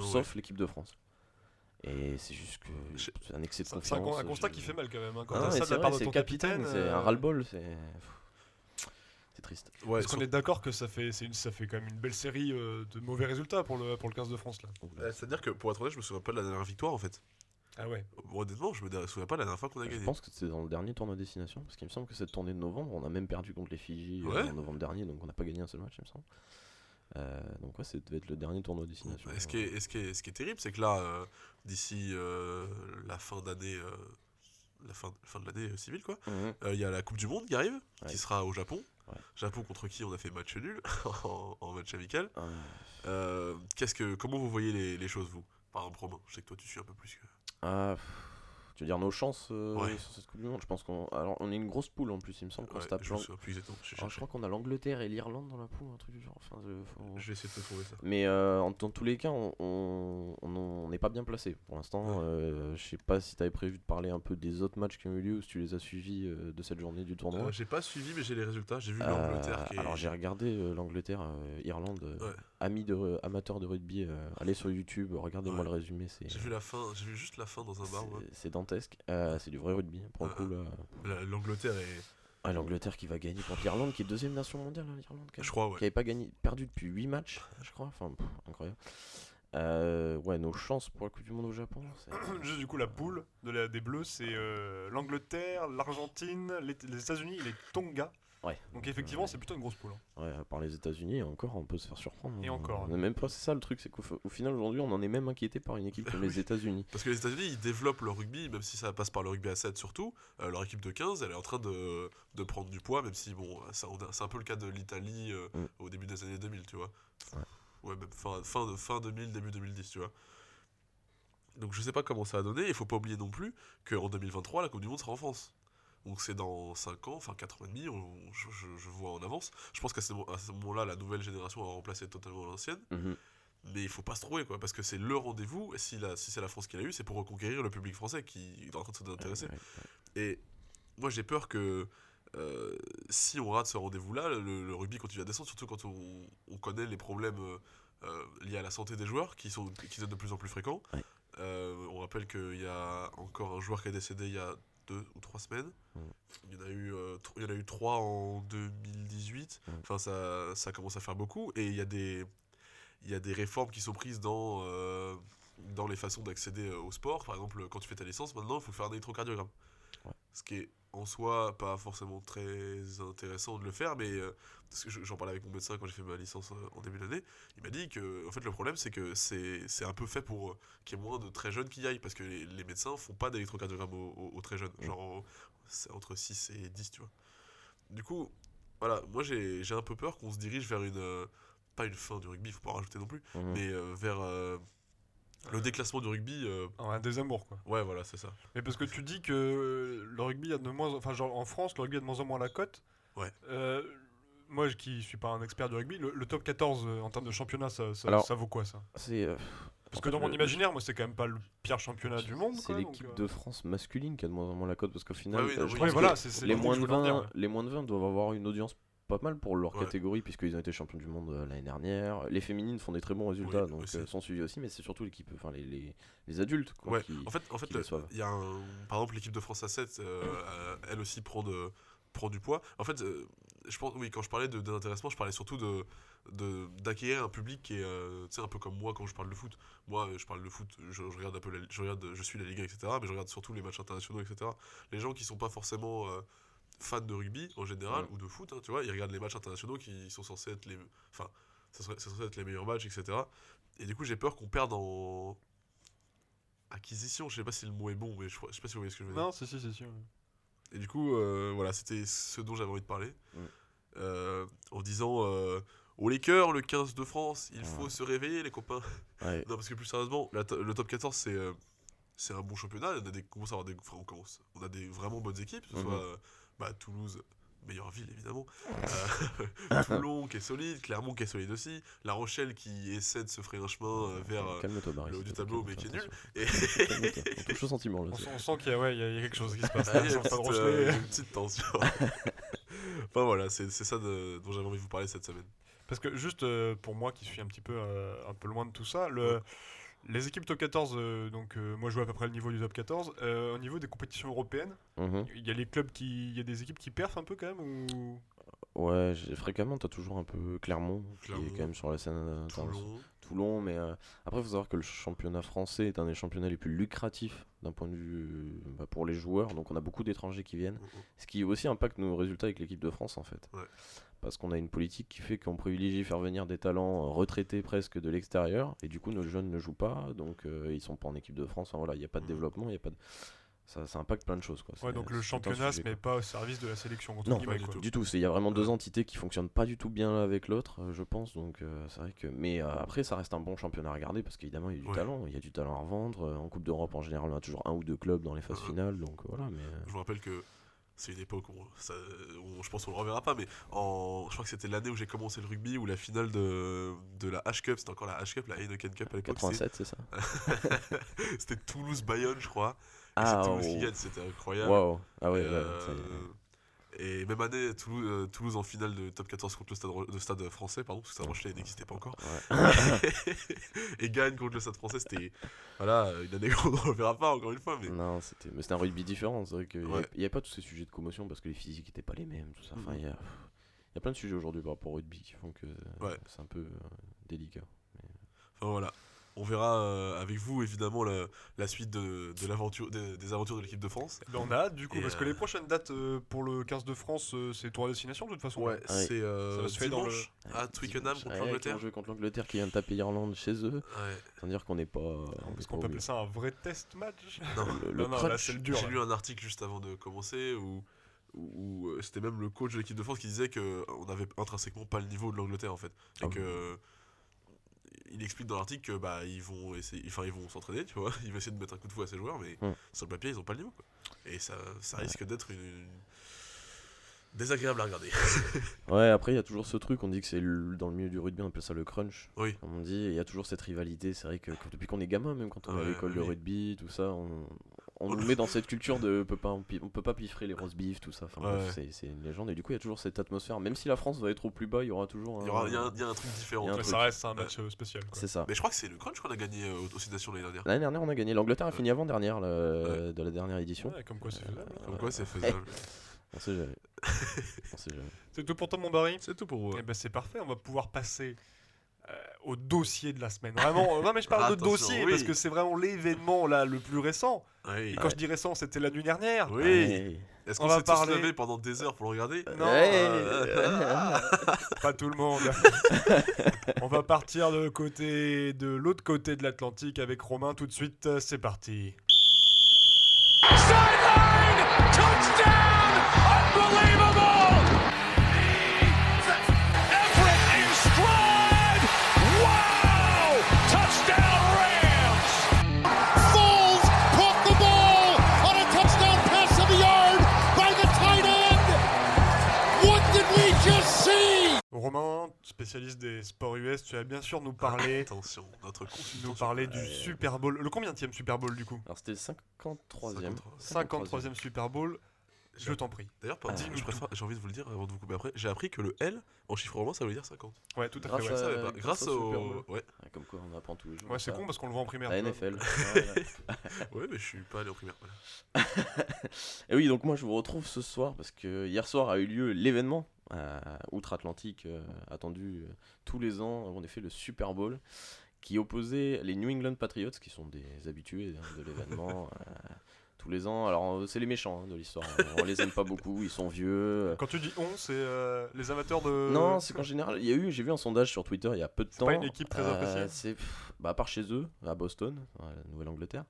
sauf l'équipe de France. Et c'est juste que Je- c'est un excès de C'est c'est un, confiance. un constat je- qui fait mal quand même. hein. Quand Ah, ça de la part de ton capitaine, c'est euh, un ras-le-bol, c'est. C'est triste. Ouais, Est-ce qu'on sur- est d'accord que ça fait, c'est une, ça fait quand même une belle série euh, de mauvais résultats pour le, pour le 15 de France là? Euh, C'est-à-dire que pour être honnête, je me souviens pas de la dernière victoire en fait. Ah ouais. Bon, honnêtement, je me souviens pas de la dernière fois qu'on a Je gagné. pense que c'est dans le dernier tournoi destination, parce qu'il me semble que cette tournée de novembre, on a même perdu contre les Fidji euh, Ouais. en novembre dernier, donc on n'a pas gagné un seul match, il me semble. Euh, donc ouais, ça devait être le dernier tournoi destination. Et ce, qui est, et ce, qui est, ce qui est terrible, c'est que là, euh, d'ici euh, la fin d'année, la fin, fin de l'année civile, quoi, Mhm. il y a la Coupe du Monde qui arrive, Ouais. qui sera au Japon. Ouais. Japon contre qui on a fait match nul en, en match amical. Ah, qu'est-ce que, comment vous voyez les, les choses, vous Par exemple, Romain, je sais que toi tu suis un peu plus que. Ah, pff, Tu veux dire nos chances euh, Ouais. sur cette Coupe du Monde Je pense qu'on. Alors, on est une grosse poule en plus, il me semble qu'on Ouais, se tape. je l'Ang- plus. Je, Alors, je crois qu'on a l'Angleterre et l'Irlande dans la poule, un truc du genre. Enfin, je- faut- je vais essayer de te trouver ça. Mais euh, en- dans tous les cas, on- n'est pas bien placé pour l'instant. Ouais. euh, je sais pas si tu avais prévu de parler un peu des autres matchs qui ont eu lieu ou si tu les as suivis de cette journée du tournoi. J'ai pas suivi, mais j'ai les résultats. J'ai vu l'Angleterre qui est. Alors j'ai regardé l'Angleterre, Irlande, amis de amateurs de rugby, allez sur YouTube, regardez-moi le résumé, c'est J'ai vu la fin, j'ai vu juste la fin dans un bar. c'est- c'est Euh, c'est du vrai rugby pour le Ouais. coup là. La- L'Angleterre est. Ah, L'Angleterre qui va gagner contre l'Irlande, qui est deuxième nation mondiale, hein, l'Irlande. Je crois, qui ouais. avait pas gagné, perdu depuis 8 matchs, je crois, enfin pff, incroyable. Euh, ouais, nos chances pour la Coupe du Monde au Japon, Juste du coup, la poule de la, des Bleus, c'est euh, l'Angleterre, l'Argentine, les, les États-Unis et les Tonga. Ouais. Donc effectivement, Ouais. c'est plutôt une grosse poule. hein. Ouais, à part les États-Unis, encore, on peut se faire surprendre. Et hein. encore, On est même pas, c'est ça le truc, c'est qu'au final, aujourd'hui, on en est même inquiété par une équipe comme les. États-Unis. Parce que les États-Unis, ils développent leur rugby, même si ça passe par le rugby à 7 surtout. euh, leur équipe de 15, elle est en train de, de prendre du poids, même si, bon, a- c'est un peu le cas de l'Italie euh, Mm. au début des années 2000, tu vois. Ouais. Ouais, même fin, fin, de, fin 2000, début 2010, tu vois. Donc je sais pas comment ça va donner. Il faut pas oublier non plus qu'en 2023, la Coupe du Monde sera en France. Donc c'est dans 5 ans, enfin 4 ans et demi, on- je, je- je vois en avance. Je pense qu'à ce, moment-là, la nouvelle génération va remplacer totalement l'ancienne. Mhm. Mais il faut pas se trouver, quoi, parce que c'est le rendez-vous. Et si, la, si c'est la France qui l'a eu, c'est pour reconquérir le public français qui est en train de se désintéresser. Ouais, ouais. Et moi, j'ai peur que euh, si on rate ce rendez-vous-là, le, le rugby continue à descendre, surtout quand on, on connaît les problèmes euh, euh, liés à la santé des joueurs qui, sont, qui deviennent de plus en plus fréquents. Euh, on rappelle qu'il y a encore un joueur qui est décédé il y a deux ou trois semaines. Mm. Il, y en a eu, euh, il y en a eu trois en 2018. Mm. Enfin, ça, ça commence à faire beaucoup. Et il y a des, il y a des réformes qui sont prises dans, euh, dans les façons d'accéder euh, au sport. Par exemple, quand tu fais ta licence, maintenant, il faut faire un électrocardiogramme. Ouais. Ce qui est en soi pas forcément très intéressant de le faire, mais euh, parce que je- j'en parlais avec mon médecin quand j'ai fait ma licence euh, en début d'année. Il m'a dit que en fait, le problème, c'est que c'est un peu fait pour euh, qu'il y ait moins de très jeunes qui y aillent, parce que les, les médecins font pas d'électrocardiogramme aux, aux- aux très jeunes. Ouais. Genre, en- c'est entre 6 et 10, tu vois. Du coup, voilà, moi j'ai un peu peur qu'on se dirige vers une. euh, pas une fin du rugby, faut pas en rajouter non plus, Mhm. mais vers le déclassement du rugby. euh, Un désamour, quoi. ouais, voilà, c'est ça. Mais parce que tu dis que le rugby a de moins, enfin genre en France, le rugby a de moins en moins la cote. Ouais. Euh, moi, je- qui suis pas un expert du rugby, le, le top 14 euh, en termes de championnat, ça, ça, Alors- ça vaut quoi ça? C'est euh, Parce que dans mon imaginaire, moi, c'est quand même pas le pire championnat du monde. c'est l'équipe euh, de France masculine qui a de moins en moins la cote parce qu'au final, Ouais, oui, non, je oui, pense Ouais, que voilà, c'est c'est les le moins de que je voulais en 20, dire, ouais. les moins de 20 doivent avoir une audience pas mal pour leur Ouais. catégorie puisqu'ils ont été champions du monde euh, l'année dernière. Les féminines font des très bons résultats Oui, donc euh, sont suivis aussi, mais c'est surtout l'équipe, enfin les, les, les adultes quoi, Ouais, qui- en fait, en fait il y a un, par exemple l'équipe de France à 7, euh, elle aussi prend, de, prend du poids. En fait, euh, je pense, oui, quand je parlais de désintéressement, je parlais surtout de d'acquérir un public qui est euh, un peu comme moi quand je parle de foot. Moi, je parle de foot, je, je regarde un peu, la- je regarde, je suis la Ligue 1, etc. Mais je regarde surtout les matchs internationaux, etc. Les gens qui sont pas forcément euh, fans de rugby en général Ouais. ou de foot, hein, tu vois, ils regardent les matchs internationaux qui sont censés être les, enfin, ça serait, ça serait être les meilleurs matchs, etc. Et du coup, j'ai peur qu'on perde en acquisition. Je sais pas si le mot est bon, mais je, je sais pas si vous voyez ce que je veux dire. Non, si, si, c'est sûr. Et du coup, euh, voilà, c'était ce dont j'avais envie de parler. Euh, en disant euh, Au les cœurs, le 15 de France, il Ouais. faut se réveiller, les copains. Ouais. non, parce que plus sérieusement, la le top 14, c'est. euh, c'est un bon championnat, on a des, commence à avoir des, enfin, on, commence, on a des vraiment bonnes équipes, que ce Mhm. soit bah, Toulouse, meilleure ville évidemment, euh, Toulon qui est solide, Clermont qui est solide aussi, La Rochelle qui essaie de se frayer un chemin euh, vers. euh, Barry, le haut du tableau, mais qui est nul. et- On touche au sentiment là. On, on sent qu'il y, a- ouais, il y a quelque chose qui se passe. Ah, il y a une petite, Rochelet. une petite tension. enfin voilà, c'est c'est ça de- dont j'avais envie de vous parler cette semaine. Parce que juste euh, pour moi qui suis un petit peu, euh, un peu loin de tout ça, le, Ouais. Les équipes top 14, euh, donc euh, moi je vois à peu près le niveau du top 14, euh, au niveau des compétitions européennes, Mhm. il y a les clubs qui, il y a des équipes qui perfent un peu quand même ou? Ouais, fréquemment, t'as toujours un peu Clermont, qui est quand même sur la scène. Toulon. Toulon, mais après, il faut savoir que le championnat français est un des championnats les plus lucratifs d'un point de vue bah, pour les joueurs. Donc, on a beaucoup d'étrangers qui viennent, Mhm. ce qui aussi impacte nos résultats avec l'équipe de France en fait. Ouais. Parce qu'on a une politique qui fait qu'on privilégie faire venir des talents euh, retraités presque de l'extérieur, et du coup, nos jeunes ne jouent pas, donc euh, ils sont pas en équipe de France. Enfin, voilà, il n'y a pas de Mhm. développement, il y a pas de. ça, ça impacte plein de choses. Quoi. Ouais, donc le championnat se sujet, met pas au service de la sélection. entre Non, guillemets, du quoi. tout. Du tout, c'est- il y a vraiment deux entités qui fonctionnent pas du tout bien l'un avec l'autre, euh, je pense. Donc euh, c'est vrai que, mais euh, après, ça reste un bon championnat à regarder parce qu'évidemment il y a du Ouais. talent, il y a du talent à revendre. En Coupe d'Europe en général, on a toujours un ou deux clubs dans les phases finales, donc voilà. Mais Je me rappelle que c'est une époque où, ça- où je pense qu'on le reverra pas, mais en, je crois que c'était l'année où j'ai commencé le rugby, où la finale de, de la H-Cup, c'était encore la H-Cup, la Heineken Cup à l'époque. 87, c'est ça c'était- Toulouse-Bayonne, je crois. Et Ah, Toulouse qui oh. gagne, c'était incroyable. Waouh, ah ouais, Et, ouais, euh, et même année, Toulouse, euh, Toulouse en finale de top 14 contre le stade, le stade français, pardon, parce que Stade Rochelet n'existait pas encore. et gagne contre le stade français, c'était voilà, une année qu'on ne reverra pas encore une fois. Mais Non, c'était un rugby différent. C'est vrai qu'il n'y Ouais. avait, pas tous ces sujets de commotion parce que les physiques n'étaient pas les mêmes. Tout ça. Enfin, Mhm. il y a, il y a plein de sujets aujourd'hui par rapport au rugby qui font que Ouais. c'est un peu euh, délicat. Enfin voilà. On verra euh, avec vous évidemment la, la suite de, de l'aventure des, des aventures de l'équipe de France. Ben, on a hâte du coup, Et, parce que euh, les prochaines dates euh, pour le 15 de France, euh, c'est tour à destination de toute façon. Ouais, Ouais. c'est euh, Ça dans dimanche à Twickenham contre Ouais, l'Angleterre. Joue contre l'Angleterre qui vient de taper l'Irlande chez eux. Ouais. Sans dire qu'on n'est pas. Est-ce qu'on peut appeler ça un vrai test match? Non, Le, le Non, non, là, le dur. J'ai lu un article juste avant de commencer où, euh, c'était même le coach de l'équipe de France qui disait qu'on avait intrinsèquement pas le niveau de l'Angleterre en fait. Et Ah que il explique dans l'article que bah ils vont essayer, enfin ils vont s'entraîner, tu vois, ils vont essayer de mettre un coup de fouet à ses joueurs, mais Hmm. sur le papier ils ont pas le niveau. Quoi. Et ça, ça risque d'être une, une- désagréable à regarder. Ouais, après, il y a toujours ce truc. On dit que c'est dans le milieu du rugby, on appelle ça le crunch. Oui. Comme on dit, il y a toujours cette rivalité. C'est vrai que, depuis qu'on est gamin, même quand on est à l'école de rugby, tout ça, on, on nous met dans cette culture de peut pas, on on peut pas piffrer les roast beef, tout ça. Enfin, Ouais. c'est- c'est une légende. Et du coup, il y a toujours cette atmosphère. Même si la France va être au plus bas, il y aura toujours. Il y, un- aura, il y a un, y a un truc différent. Il y a un truc. Ça reste un match euh, spécial. C'est ça. Mais je crois que c'est le crunch qu'on a gagné euh, aux Nations l'année dernière. L'année dernière, on a gagné. L'Angleterre a fini avant-dernière de la dernière édition. Ouais, comme quoi c'est faisable. Comme quoi c'est faisable. On sait jamais. on sait jamais. C'est tout pour toi, mon Barry C'est tout pour vous. Eh ben, c'est parfait, on va pouvoir passer au dossier de la semaine. Vraiment, non mais je parle de dossier oui. parce que c'est vraiment l'événement là le plus récent. Oui. Et quand je dis récent, c'était la nuit dernière. Oui. Ouais. Est-ce On qu'on va s'est parler- tous levé pendant des heures pour le regarder? Non, euh, pas tout le monde. on va partir de côté de l'autre côté de l'Atlantique avec Romain tout de suite. euh, C'est parti. Sideline! Touchdown! Romain, spécialiste des sports US, tu vas bien sûr nous parler, Attention, notre nous parler du Super Bowl. Le combien Super Bowl du coup Alors, c'était le 53e. 53e Super Bowl. Je t'en prie. D'ailleurs, par- Ah. j'ai envie de vous le dire avant de vous couper après. J'ai appris que le L en chiffre romain ça veut dire 50. Ouais, tout à Grâce fait. Ouais, à- grâce Grâce au. Ouais. Comme quoi, on apprend tous les jours. Ouais, c'est con parce qu'on le voit en primaire. La. NFL. Ouais, mais je suis pas allé en primaire. voilà. Et oui, donc moi je vous retrouve ce soir parce que hier soir a eu lieu l'événement euh, outre-Atlantique euh, attendu euh, tous les ans, en effet le Super Bowl, qui opposait les New England Patriots, qui sont des habitués hein, de l'événement. Tous les ans, alors euh, c'est les méchants hein, de l'histoire, on les aime pas beaucoup, ils sont vieux. Quand tu dis on, c'est euh, les amateurs de. Non, c'est qu'en général, il y a eu, j'ai vu un sondage sur Twitter il y a peu de C'est temps. pas une équipe très euh, appréciée. C'est, bah, à part chez eux, à Boston, à la Nouvelle-Angleterre.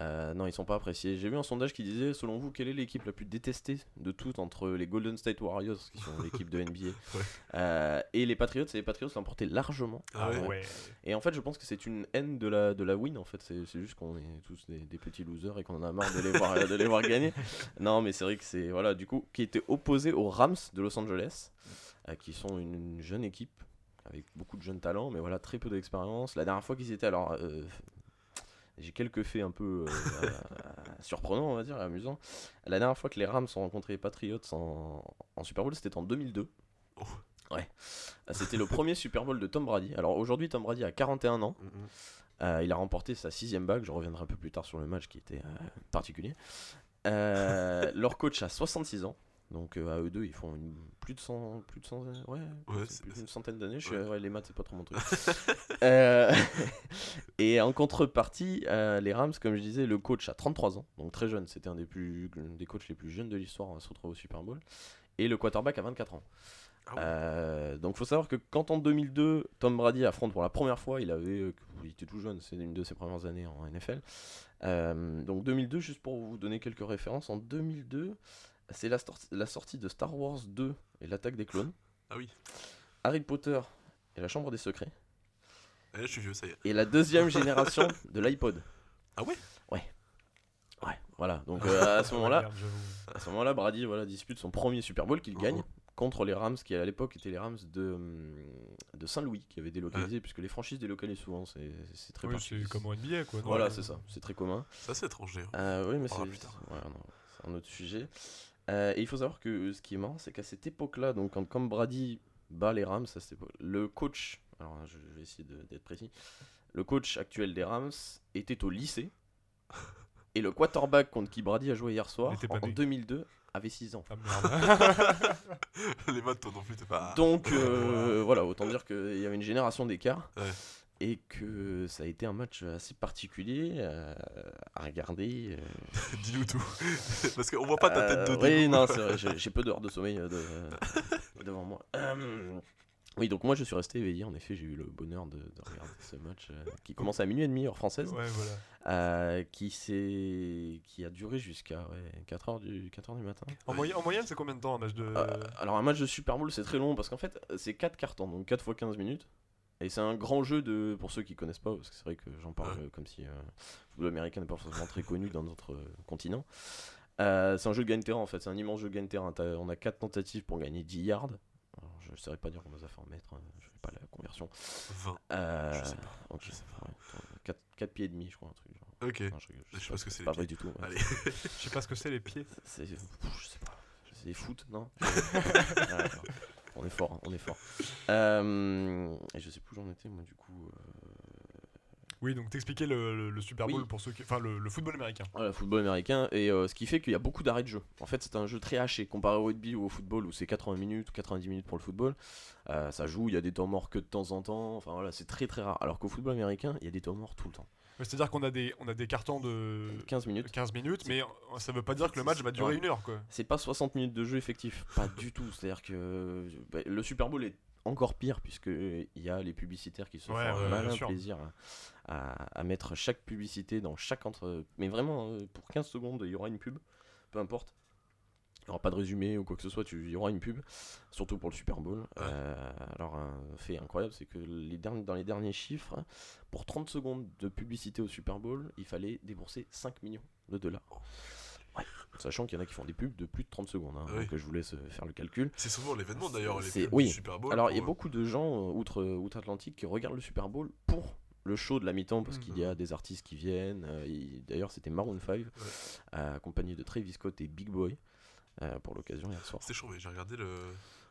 Euh, non, ils sont pas appréciés. J'ai vu un sondage qui disait, selon vous, quelle est l'équipe la plus détestée de toutes entre les Golden State Warriors, qui sont l'équipe de NBA, Ouais. euh, et les Patriots Et les Patriots l'ont emporté largement. Ah ouais. ouais. Et en fait, je pense que c'est une haine de la, de la win. En fait, c'est c'est juste qu'on est tous des, des petits losers et qu'on en a marre de les voir, de les voir gagner. Non, mais c'est vrai que c'est voilà, du coup, qui était opposé aux Rams de Los Angeles, euh, qui sont une, une jeune équipe avec beaucoup de jeunes talents, mais voilà, très peu d'expérience. La dernière fois qu'ils étaient, alors, euh, j'ai quelques faits un peu euh, surprenants, on va dire, et amusants. La dernière fois que les Rams ont rencontré les Patriots en, en Super Bowl, c'était en 2002. Oh. Ouais. Euh, C'était le premier Super Bowl de Tom Brady. Alors aujourd'hui, Tom Brady a 41 ans. Euh, il a remporté sa sixième bague. Je reviendrai un peu plus tard sur le match qui était euh, particulier. Leur coach a 66 ans. Donc euh, à eux deux, ils font une, plus de 100, plus de 100, ouais, Ouais, plus d'une centaine d'années. Je suis- ouais. ouais, les maths, c'est pas trop mon truc. Euh, et en contrepartie, euh, les Rams, comme je disais, le coach a 33 ans, donc très jeune. C'était un des plus, des coachs les plus jeunes de l'histoire à se retrouver au Super Bowl. Et le quarterback a 24 ans. Ah donc faut savoir que quand en 2002 Tom Brady affronte pour la première fois, il avait, il était tout jeune, c'est une de ses premières années en NFL. Donc 2002, juste pour vous donner quelques références, en 2002, c'est la, sorti- la sortie de Star Wars 2 et l'attaque des clones, Ah oui. Harry Potter et la Chambre des secrets, Eh, je suis vieux, ça y est. et la deuxième génération de l'iPod. Ah ouais? Ouais. Ouais, voilà. Donc euh, à ce moment-là, à ce moment-là, Brady voilà, dispute son premier Super Bowl qu'il gagne Mhm. contre les Rams qui à l'époque étaient les Rams de, de Saint-Louis qui avaient délocalisé puisque les franchises délocalisent souvent c'est c'est très Oui, particulier. c'est comme au NBA, quoi. non? Voilà, c'est ça, c'est très commun. Ça, c'est étranger. hein. Euh, oui, mais c'est non, c'est un autre sujet. Euh, et il faut savoir que ce qui est marrant, c'est qu'à cette époque-là, donc quand comme Brady bat les Rams, époque- le coach, alors je vais essayer d'être précis, le coach actuel des Rams était au lycée. Et le quarterback contre qui Brady a joué hier soir, en, pas en né. 2002, avait 6 ans. Ah. Les maths, toi non plus, t'es pas. Donc euh, voilà, autant dire qu'il y avait une génération d'écart. Ouais. Et que ça a été un match assez particulier euh, à regarder. euh, Dis-nous tout. Parce qu'on voit pas ta tête de Euh. Oui, non, c'est vrai, j'ai peu d'heures de sommeil euh, de- devant moi. Oui, donc moi je suis resté éveillé. En effet, j'ai eu le bonheur de, de regarder ce match qui commence à minuit et demi, heure française, Ouais, voilà. qui, a duré jusqu'à ouais, 4h du, 4 heures du matin. En, moyenne- en moyenne, c'est combien de temps un match de. Alors un match de Super Bowl c'est très long parce qu'en fait c'est 4 cartons, donc 4 fois 15 minutes. Et c'est un grand jeu de pour ceux qui connaissent pas, parce que c'est vrai que j'en parle Ouais. euh, comme si euh, le football américain n'est pas forcément très connu dans notre euh, continent. Euh, c'est un jeu de gagne-terrain en fait, c'est un immense jeu de gagne-terrain. T'as- On a 4 tentatives pour gagner 10 yards. Alors, je ne saurais pas dire comment ça fait en mètres, hein, je fais pas la conversion. 20. Euh, Je sais pas, je sais ouais, 4, pieds et demi, je crois, un truc genre. Ok. Non, je, rigole, Je sais pas ce que c'est, pas vrai du tout. Allez. Je sais pas ce que c'est les pieds. C'est. pff, Je sais pas. C'est foot, non? Ah, d'accord. On est fort, hein, on est fort. Euh, et je sais plus où j'en étais, moi, du coup. euh, Oui, donc t'expliquais le, le- le Super Bowl pour ceux qui. Enfin, le, le football américain. Voilà, football américain, et euh, ce qui fait qu'il y a beaucoup d'arrêts de jeu. En fait, c'est un jeu très haché, comparé au rugby ou au football, où c'est 80 minutes ou 90 minutes pour le football. Euh, ça joue, il y a des temps morts que de temps en temps, enfin voilà, c'est très très rare. Alors qu'au football américain, il y a des temps morts tout le temps. C'est-à-dire qu'on a des, on a des cartons de 15 minutes. 15 minutes, mais ça veut pas dire que le match va durer Ouais. une heure, quoi. C'est pas 60 minutes de jeu effectif, pas du tout. C'est-à-dire que bah, le Super Bowl est encore pire puisque il y a les publicitaires qui se Ouais, font un malin plaisir à, à- à mettre chaque publicité dans chaque entre. Mais vraiment, euh, pour 15 secondes, il y aura une pub, peu importe. Il n'y aura pas de résumé ou quoi que ce soit, tu- il y aura une pub, surtout pour le Super Bowl. Euh, alors, un fait incroyable, c'est que les derniers, dans les derniers chiffres, pour 30 secondes de publicité au Super Bowl, il fallait débourser 5 millions de dollars. Ouais. Sachant qu'il y en a qui font des pubs de plus de 30 secondes, hein, Oui. donc je vous laisse faire le calcul. C'est souvent l'événement d'ailleurs, les pubs oui. du Super Bowl. Alors, il y a beaucoup de gens euh, outre, outre-Atlantique qui regardent le Super Bowl pour le show de la mi-temps parce qu'il y a des artistes qui viennent. euh, il- D'ailleurs, c'était Maroon 5, euh, accompagné de Travis Scott et Big Boy. Euh, pour l'occasion hier soir. C'était chaud, mais j'ai regardé le.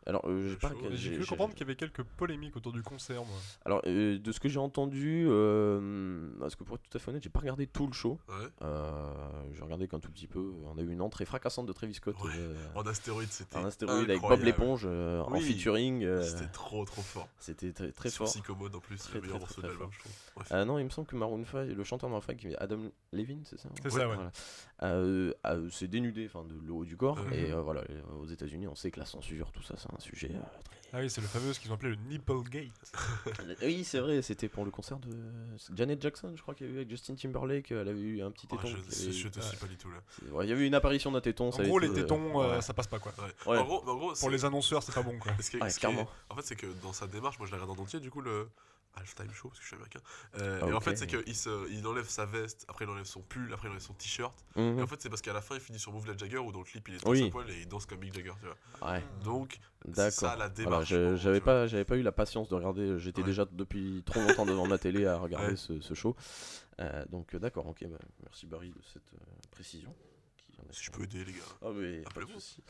Alors, euh, j'ai pas. J'ai cru comprendre qu'il y avait quelques polémiques autour du concert, moi. Alors, euh, de ce que j'ai entendu, euh, parce que pour être tout à fait honnête, j'ai pas regardé tout le show. Ouais. Euh, j'ai regardé qu'un tout petit peu. On a eu une entrée fracassante de Travis Scott. Ouais. euh, En astéroïde, c'était. un astéroïde avec Bob l'éponge euh, en featuring. euh, C'était trop trop fort. C'était très, très Sur fort. Psychomode en plus, Très, le meilleur très, morceau de l'album, je trouve. Ah non, il me semble que Maroon 5, le chanteur Maroon 5, qui est Adam Levine, c'est ça C'est ça, ouais. Voilà. Euh, euh, c'est dénudé enfin, de le haut du corps. Mhm. Et euh, voilà, euh, aux États-Unis, on sait que la censure, tout ça, c'est un sujet. euh, Ah oui, c'est le fameux, ce qu'ils ont appelé le Nipplegate. très- oui, c'est vrai, c'était pour le concert de Janet Jackson, je crois qu'il y a eu avec Justin Timberlake. Elle avait eu un petit Oh, téton. je, qui avait- je te Ouais. suis pas du tout là. Ouais, il y avait eu une apparition d'un téton. En ça gros, les tétons, euh, ouais. ça passe pas, quoi. Ouais. Ouais. En gros, en gros, Pour les annonceurs, c'est pas bon, quoi. ce qui est- Ouais, ce qui est- clairement. En fait, c'est que dans sa démarche, moi je la regarde en entier, du coup, le halftime show, parce que je suis américain. Euh, Ah, Et en fait, c'est qu'il il enlève sa veste, après il enlève son pull, après il enlève son t-shirt. Mhm. Et en fait, c'est parce qu'à la fin, il finit sur Move la Jagger, où dans le clip, il est Oui. sa poil et il danse comme Mick Jagger, tu vois. Ouais, Donc, c'est ça la démarche. j'avais pas, pas eu la patience de regarder. J'étais Ouais. déjà depuis trop longtemps devant ma télé à regarder Ouais. ce, ce show. Euh, donc euh, d'accord, ok. bah, merci Barry de cette euh, précision. qui en Si je peux aider, les gars. Ah oui, pas de Appelez-moi. souci.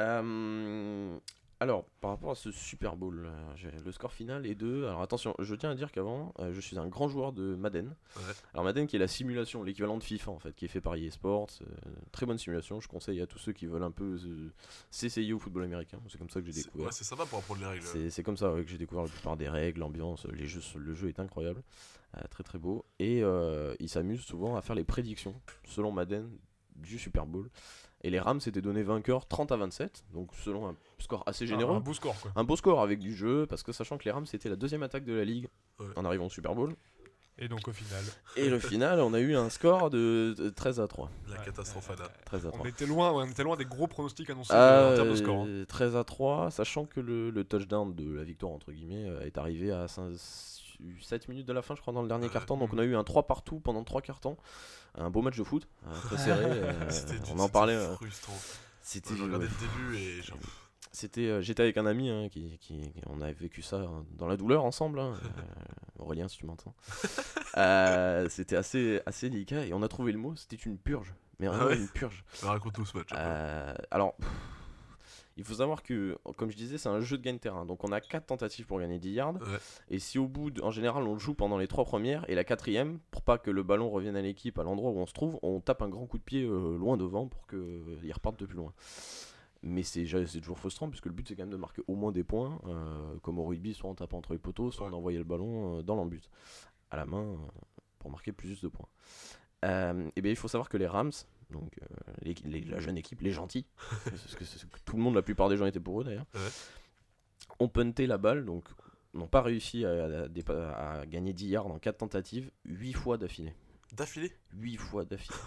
Euh, alors, par rapport à ce Super Bowl, euh, le score final est de. Alors attention, je tiens à dire qu'avant, euh, je suis un grand joueur de Madden. Ouais. Alors Madden qui est la simulation, l'équivalent de FIFA en fait, qui est fait par EA Sports. euh, très bonne simulation, je conseille à tous ceux qui veulent un peu euh, s'essayer au football américain. C'est comme ça que j'ai découvert. Ouais, c'est sympa pour apprendre les règles. C'est comme ça ouais, que j'ai découvert la plupart des règles, l'ambiance, les jeux, le jeu est incroyable, très très beau. Et euh, il s'amuse souvent à faire les prédictions, selon Madden, du Super Bowl. Et les Rams s'étaient donné vainqueurs 30 à 27, donc selon un score assez généreux. un beau score quoi. Un beau score avec du jeu, parce que sachant que les Rams c'était la deuxième attaque de la ligue Ouais. en arrivant au Super Bowl. Et donc au final, Et le final, on a eu un score de de 13 à 3. La Ouais, catastrophe ouais, Anna. ouais. 13 à 3. on était loin, on était loin des gros pronostics annoncés Euh, en termes de score. hein. 13 à 3, sachant que le, le touchdown de la victoire entre guillemets euh, est arrivé à 7 minutes de la fin je crois dans le dernier carton. Donc on a eu un 3 partout pendant 3 cartons. Un beau match de foot euh, très serré euh, on en parlait euh, frustrant. c'était Moi, J'ai regardé ouais, le début et genre, c'était euh, j'étais avec un ami hein, qui, qui- on avait vécu ça hein, dans la douleur ensemble hein. Euh, Aurélien si tu m'entends. Euh, c'était assez assez délicat et on a trouvé le mot c'était une purge. Mais vraiment ouais. une purge. Bah, raconte-nous ce match. Euh, alors, il faut savoir que, comme je disais, c'est un jeu de gain-terrain. Donc, on a 4 tentatives pour gagner 10 yards. Ouais. Et si au bout, de- en général, on le joue pendant les 3 premières et la quatrième, pour pas que le ballon revienne à l'équipe à l'endroit où on se trouve, on tape un grand coup de pied euh, loin devant pour qu'il reparte de plus loin. Mais c'est toujours frustrant puisque le but c'est quand même de marquer au moins des points, euh, comme au rugby, soit en tapant entre les poteaux, soit en envoyant le ballon euh, dans l'embut, à la main, euh, pour marquer plus de points. Euh, et bien il faut savoir que les Rams, donc euh, les- les- la jeune équipe, les gentils, parce que, tout le monde, la plupart des gens étaient pour eux d'ailleurs, Ouais. ont punté la balle, donc n'ont pas réussi à, à dépa- à gagner 10 yards en 4 tentatives, 8 fois d'affilée. D'affilée? 8 fois d'affilée.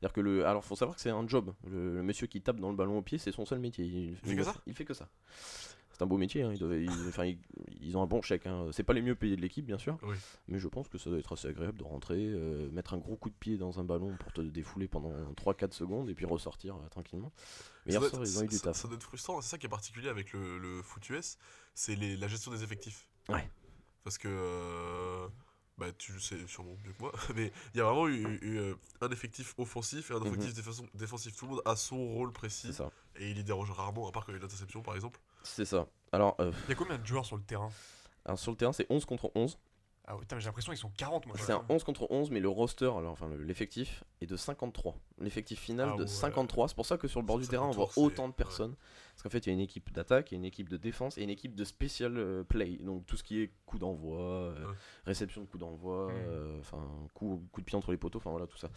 C'est-à-dire que le. Alors, faut savoir que c'est un job. Le, le monsieur qui tape dans le ballon au pied, c'est son seul métier. Il, fait que ça? Il fait que ça. C'est un beau métier. hein. Ils, doivent- ils- enfin, ils, ils ont un bon chèque. hein. C'est pas les mieux payés de l'équipe, bien sûr. Oui. Mais je pense que ça doit être assez agréable de rentrer, euh, mettre un gros coup de pied dans un ballon pour te défouler pendant 3-4 secondes et puis ressortir euh, tranquillement. Mais Ça hier doit soir, être- ils ont eu du taf. Ça doit être frustrant, c'est ça qui est particulier avec le, le foot US, c'est la gestion des effectifs. Ouais. Parce que, euh, bah, tu le sais sûrement mieux que moi, mais il y a vraiment eu, eu, un effectif offensif et un effectif défense- défensif. Tout le monde a son rôle précis Mhm. Et il y dérange rarement, à part quand il y a une interception par exemple. C'est ça. Alors, euh, Il y a combien de joueurs sur le terrain? Alors, sur le terrain, c'est 11 contre 11. Ah ouais, putain, mais j'ai l'impression qu'ils sont 40 moi. C'est un 11 contre 11, mais le roster, alors, enfin le- l'effectif, est de 53. L'effectif final Ah de ouais. 53. C'est pour ça que sur le bord du terrain, on voit 53, c'est- autant de personnes. Parce qu'en fait, il y a une équipe d'attaque, il y a une équipe de défense et une équipe de special euh, play. Donc tout ce qui est coup d'envoi, euh, Ouais. réception de coup d'envoi, euh, enfin coup, coup de pied entre les poteaux, enfin voilà tout ça.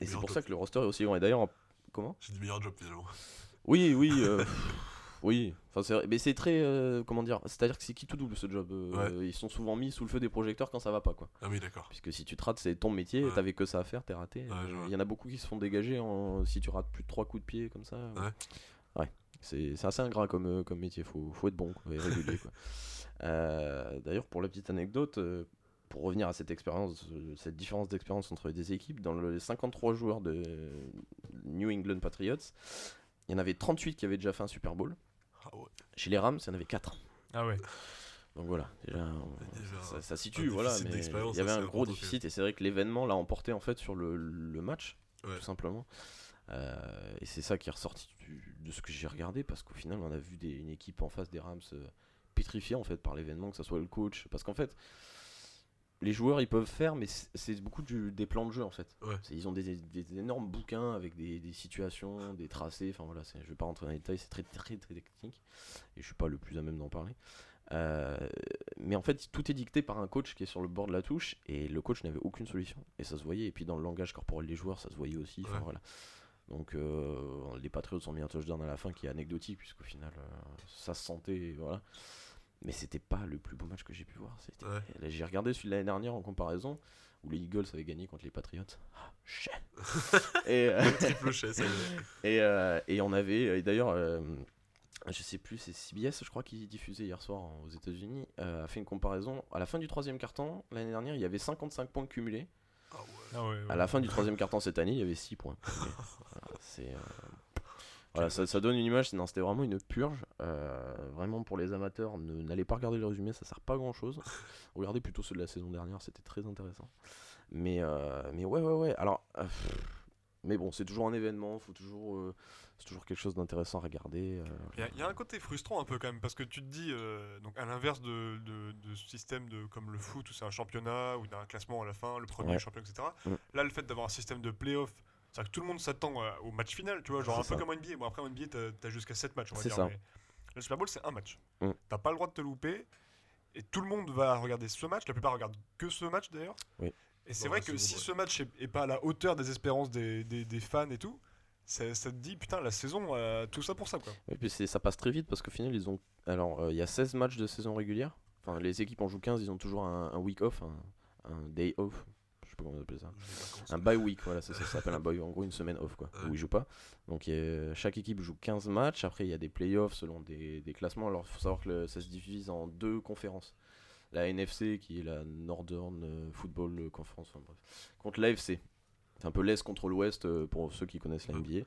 Et c'est pour ça que le roster est aussi grand. Et d'ailleurs, en- comment? J'ai du meilleur job finalement. Oui, oui. euh, Oui, enfin c'est vrai. mais c'est très euh, comment dire, c'est-à-dire que c'est qui tout double ce job. euh, Ils sont souvent mis sous le feu des projecteurs quand ça va pas quoi. Ah oui, d'accord. Puisque si tu te rates, c'est ton métier, Ouais. t'avais que ça à faire, t'es raté. Ouais, je Euh, vois. Il y en a beaucoup qui se font dégager en... si tu rates plus de 3 coups de pied comme ça. Ouais. Ouais. C'est c'est assez ingrat comme, euh, comme métier, faut, faut être bon quoi, et régulier. quoi. Euh, D'ailleurs, pour la petite anecdote, euh, pour revenir à cette expérience, euh, cette différence d'expérience entre les deux équipes, dans les 53 joueurs de New England Patriots, il y en avait 38 qui avaient déjà fait un Super Bowl. Ah ouais. Chez les Rams, il y en avait 4. Ah ouais. Donc voilà, déjà, on- Déjà, ça, ça situe, voilà, mais il y avait un gros déficit et c'est vrai que l'événement l'a emporté en fait sur le, le match, Ouais. tout simplement. Euh, et c'est ça qui est ressorti du- de ce que j'ai regardé parce qu'au final on a vu des- une équipe en face des Rams euh, pétrifiée en fait par l'événement, que ce soit le coach, parce qu'en fait les joueurs ils peuvent faire, mais c'est- beaucoup du- des plans de jeu en fait. Ouais. Ils ont des, des énormes bouquins avec des, des situations, des tracés. Enfin voilà, je vais pas rentrer dans les détails, c'est très très très technique et je suis pas le plus à même d'en parler. Euh, mais en fait, tout est dicté par un coach qui est sur le bord de la touche et le coach n'avait aucune solution et ça se voyait. Et puis dans le langage corporel des joueurs, ça se voyait aussi. Enfin, Ouais. voilà. Donc euh, les Patriots ont mis un touchdown à la fin qui est anecdotique puisqu'au final euh, ça se sentait. Voilà. Mais c'était pas le plus beau match que j'ai pu voir. Ouais. J'ai regardé celui de l'année dernière en comparaison où les Eagles avaient gagné contre les Patriots. Ah, et, euh, Triple chais, et, euh, et on avait, et d'ailleurs, euh, je sais plus, c'est CBS, je crois, qui diffusait hier soir aux États-Unis, euh, a fait une comparaison. À la fin du troisième carton, l'année dernière, il y avait 55 points cumulés. Ah ouais. Ah ouais, ouais. À la fin du troisième carton cette année, il y avait 6 points. c'est. Voilà, ça, ça donne une image, non, c'était vraiment une purge. Euh, vraiment pour les amateurs, n'allez pas regarder le résumé, ça sert pas à grand chose. Regardez plutôt ceux de la saison dernière, c'était très intéressant. Mais, euh, mais ouais, ouais, ouais. Alors, euh, mais bon, c'est toujours un événement, faut toujours, c'est toujours quelque chose d'intéressant à regarder. Il y, a- il y a un côté frustrant un peu quand même parce que tu te dis donc à l'inverse de, de, de ce système de comme le foot où c'est un championnat où il y a un classement à la fin, le premier Ouais. champion etc. Mm. Là le fait d'avoir un système de playoff, c'est que tout le monde s'attend euh, au match final, tu vois, genre un peu comme NBA. Bon après en NBA t'as as jusqu'à 7 matchs on va C'est dire. ça. mais le Super Bowl c'est un match. Mm. T'as pas le droit de te louper et tout le monde va regarder ce match. La plupart regardent que ce match d'ailleurs. Oui. Et c'est vrai que si ce match est, est pas à la hauteur des espérances des, des- des fans et tout, ça, ça te dit, putain, la saison, euh, tout ça pour ça, quoi. Et puis ça passe très vite parce qu'au final, ils ont. Alors, euh, il y a 16 matchs de saison régulière. Enfin, les équipes en jouent 15, ils ont toujours un, un week off, un, un day off. Je sais pas comment on appelle ça. Un bye week, voilà, c'est ça, ça s'appelle un bye, en gros une semaine off, quoi, où ils jouent pas. Donc euh, chaque équipe joue 15 matchs, après il y a des playoffs selon des, des classements. Alors il faut savoir que le- ça se divise en deux conférences. La NFC, qui est la Northern euh, Football Conference, enfin bref, contre l'AFC. C'est un peu l'Est contre l'Ouest euh, pour ceux qui connaissent la NBA.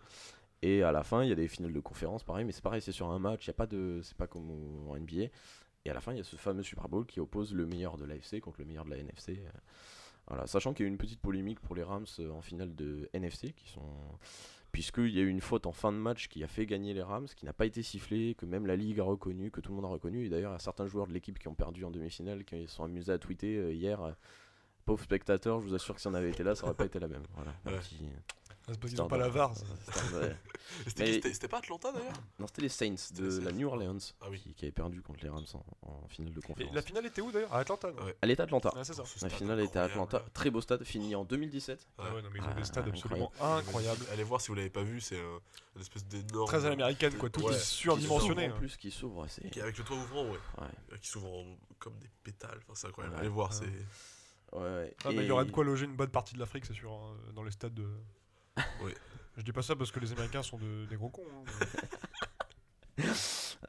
Et à la fin, il y a des finales de conférence, pareil, mais c'est pareil, c'est sur un match, il y a pas de, c'est pas comme en NBA. Et à la fin, il y a ce fameux Super Bowl qui oppose le meilleur de l'AFC contre le meilleur de la NFC. Voilà, sachant qu'il y a eu une petite polémique pour les Rams euh, en finale de NFC, qui sont puisqu'il y a eu une faute en fin de match qui a fait gagner les Rams, qui n'a pas été sifflée, que même la Ligue a reconnu, que tout le monde a reconnu. Et d'ailleurs, il y a certains joueurs de l'équipe qui ont perdu en demi-finale, qui se sont amusés à tweeter euh, hier. euh, Pauvre spectateur, je vous assure que si on avait été là, ça aurait pas été la même. Voilà, un Ouais. petit- C'est parce qu'ils histoire ont pas la VAR. C'était pas Atlanta d'ailleurs Non, c'était les Saints de les la. New Orleans Ah oui. qui, qui avaient perdu contre les Rams en, en finale de Et conférence. la finale était où d'ailleurs? À Atlanta, non? Ouais. Elle à Atlanta. C'est ça. Ce La finale était à. Atlanta. Très beau stade, fini en 2017. Ah ouais, non, mais ils ont Ah, des stades incroyable. absolument incroyables. Allez voir si vous l'avez pas vu, c'est un, une espèce d'énorme. Très à l'américaine, quoi. Tout Ouais. est surdimensionné. En hein. plus, qui s'ouvre, c'est. Qui- Avec le toit ouvrant, ouais. Ouais. Qui s'ouvre comme des pétales. Enfin, c'est incroyable. Ouais. Allez voir, Ouais. c'est. Ouais, ouais. Ah, Et- il y aurait de quoi loger une bonne partie de l'Afrique, c'est sûr, hein, dans les stades de. Oui. Je dis pas ça parce que les Américains sont de- des gros cons. hein,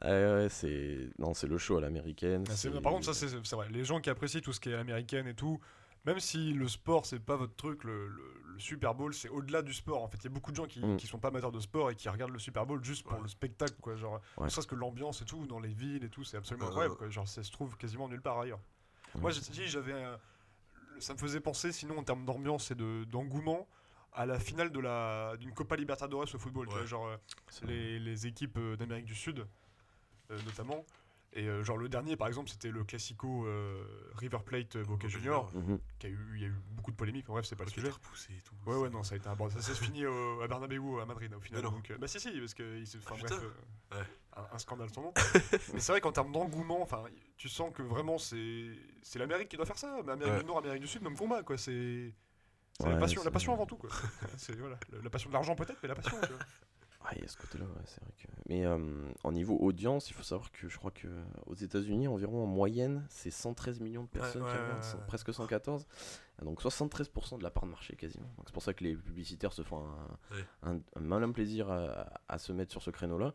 Ah ouais, c'est non, c'est le show à l'américaine. c'est- Par contre, ça c'est c'est vrai. Les gens qui apprécient tout ce qui est américaine et tout, même si le sport c'est pas votre truc, le, le- le Super Bowl c'est au-delà du sport. En fait, il y a beaucoup de gens qui, Mm. qui sont pas amateurs de sport et qui regardent le Super Bowl juste pour Ouais. le spectacle, quoi. Genre, Ouais. ne serait-ce que l'ambiance et tout dans les villes et tout, c'est absolument Euh, incroyable. Quoi. Genre, ça se trouve quasiment nulle part ailleurs. Ouais. Moi, j'ai dit, j'avais, un- ça me faisait penser, sinon en termes d'ambiance et de d'engouement, à la finale de la d'une Copa Libertadores au football. tu Ouais. vois, genre euh, les, les équipes euh, d'Amérique du Sud, euh, notamment. Et euh, genre le dernier, par exemple, c'était le Classico euh, River Plate euh, Boca Junior, Mhm. qui a eu, il y a eu beaucoup de polémiques. mais Bref, c'est pas le sujet. était repoussé et tout. Ouais, ouais, non, ça a été un bon. Ça s'est fini au- à Bernabeu, à Madrid, au final. Donc, euh, bah, si, si, parce que. il s'est- Enfin, Ah, bref. euh, Ouais. un, un scandale sans nom. Mais c'est vrai qu'en termes d'engouement, enfin, tu sens que vraiment, c'est c'est l'Amérique qui doit faire ça. Mais Amérique Ouais. du Nord, Amérique du Sud ne me font pas, quoi. C'est. C'est Ouais, la, passion, la c'est- passion avant tout, quoi. c'est voilà, la, passion de l'argent peut-être, mais la passion. tu vois. Ah, il y a ce côté-là, ouais, c'est vrai que. Mais euh, en niveau audience, il faut savoir que je crois que aux États-Unis, environ en moyenne, c'est 113 millions de personnes ouais, qui ouais, regardent, ouais, cent- ouais. presque 114. Donc 73% de la part de marché quasiment. C'est pour ça que les publicitaires se font un, Ouais. un- un malin plaisir à, à se mettre sur ce créneau-là.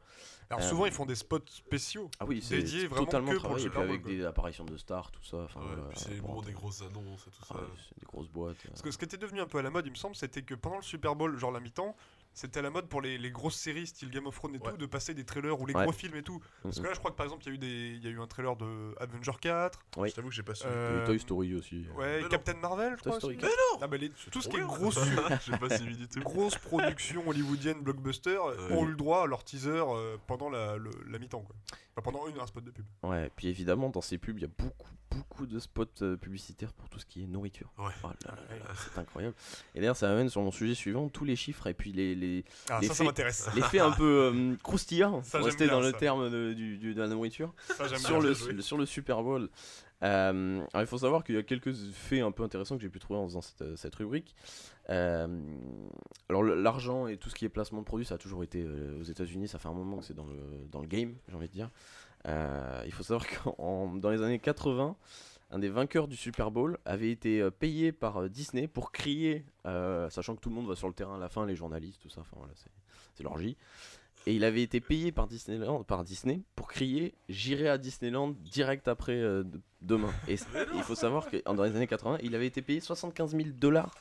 Alors Euh, souvent, ils font des spots spéciaux. Ah oui, c'est Dédié c'est vraiment totalement que pour. Et puis avec quoi. des apparitions de stars, tout ça. Enfin, Ouais, c'est des grosses annonces et tout ça. Ah ouais, c'est des grosses boîtes. euh. Parce que ce qui était devenu un peu à la mode, il me semble, c'était que pendant le Super Bowl, genre la mi-temps, c'était à la mode pour les, les grosses séries style Game of Thrones et Ouais. tout, de passer des trailers ou les Ouais. gros films et tout. Parce que Mhm. là, je crois que par exemple, il y, a eu des- il y a eu un trailer de Avenger 4, Oui. Je t'avoue que j'ai pas su. Euh, Toy Story aussi. ouais, Mais non. Captain Marvel, je Toy crois. Story aussi. 4. Ah, bah, les- tout ce qui est grosse, J'ai pas suivi du tout. grosse production hollywoodienne blockbuster Ouais. ont eu le droit à leur teaser euh, pendant la, le- la mi-temps. Quoi. Enfin, pendant une, un spot de pub. Ouais, puis évidemment, dans ces pubs, il y a beaucoup, beaucoup de spots euh, publicitaires pour tout ce qui est nourriture. Ouais. Oh là là là, c'est incroyable. Et d'ailleurs, ça m'amène sur mon sujet suivant, tous les chiffres et puis les, les, Ah, Les ça, ça faits- m'intéresse. les faits un peu euh, croustillants, Ça, pour rester bien, dans le terme de, du- du- de la nourriture, sur le, sur le Super Bowl. Euh, alors, il faut savoir qu'il y a quelques faits un peu intéressants que j'ai pu trouver en faisant cette, cette rubrique. Euh, alors, l'argent et tout ce qui est placement de produits, ça a toujours été aux États-Unis, ça fait un moment que c'est dans le, dans le game, j'ai envie de dire. Il faut savoir que dans les années 80, un des vainqueurs du Super Bowl avait été euh, payé par euh, Disney pour crier, euh, sachant que tout le monde va sur le terrain à la fin, les journalistes, tout ça, enfin voilà, c'est- l'orgie. Et il avait été payé par, Disneyland, par Disney pour crier J'irai à Disneyland direct après euh, de- demain. Et il faut savoir que dans les années 80, il avait été payé 75 000 dollars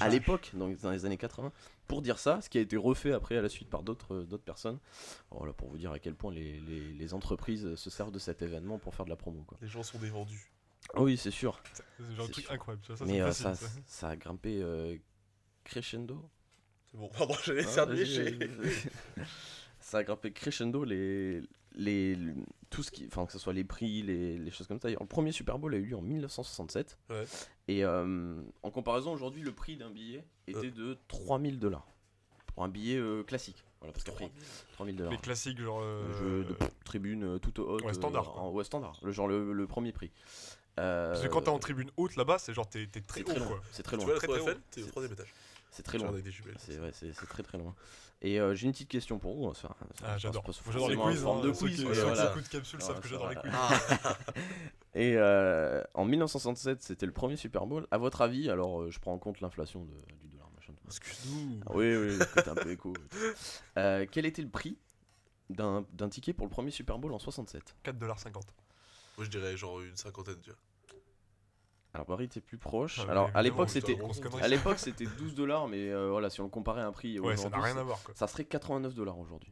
à l'époque, donc dans les années 80, pour dire ça, ce qui a été refait après à la suite par d'autres euh, d'autres personnes. Voilà, pour vous dire à quel point les, les- les entreprises se servent de cet événement pour faire de la promo. Quoi. Les gens sont dévendus. Ah oui, c'est sûr. C'est genre un truc sûr. incroyable. Ça, Mais ça, euh, ça, ça. ça a grimpé euh, crescendo. C'est bon, pardon, j'allais Ah, ça a grimpé crescendo les, les, tout ce qui, enfin que ce soit les prix, les, les choses comme ça. Le premier Super Bowl a eu lieu en 1967. Ouais. Et euh, en comparaison aujourd'hui, le prix d'un billet était de 3000 dollars pour un billet classique. Voilà, parce qu'après 3000 dollars. Les classiques, genre. Le euh, jeu de tribune toute haute. Ouais, standard, euh, en- ouais, standard. Le genre le, le premier prix. Euh, Parce que quand t'es en tribune haute là-bas, c'est genre t'es t'es très c'est haut très quoi. C'est très Tu long. vois la Très, Tour Eiffel. T'es au C'est- troisième étage. C'est très loin. C'est ouais, c'est très très loin. Et euh, j'ai une petite question pour vous. ça- Ah, j'adore. J'adore les quiz. hein, de quiz, ceux qui voilà. écoutent Capsule savent Ouais, que j'adore les quiz. Ah, Et euh, en 1967, c'était le premier Super Bowl. À votre avis, alors euh, je prends en compte l'inflation de- du dollar, machin. excuse-nous. Ah oui, oui, c'était un peu écho. Euh, quel était le prix d'un d'un ticket pour le premier Super Bowl en 67 4,50$. Moi, je dirais genre une cinquantaine, tu vois. Alors Paris était plus proche. Ah, Alors à l'époque c'était à l'époque c'était 12 dollars, mais euh, voilà si on le comparait à un prix Ouais, ça rien à voir quoi. ça serait 89 dollars aujourd'hui.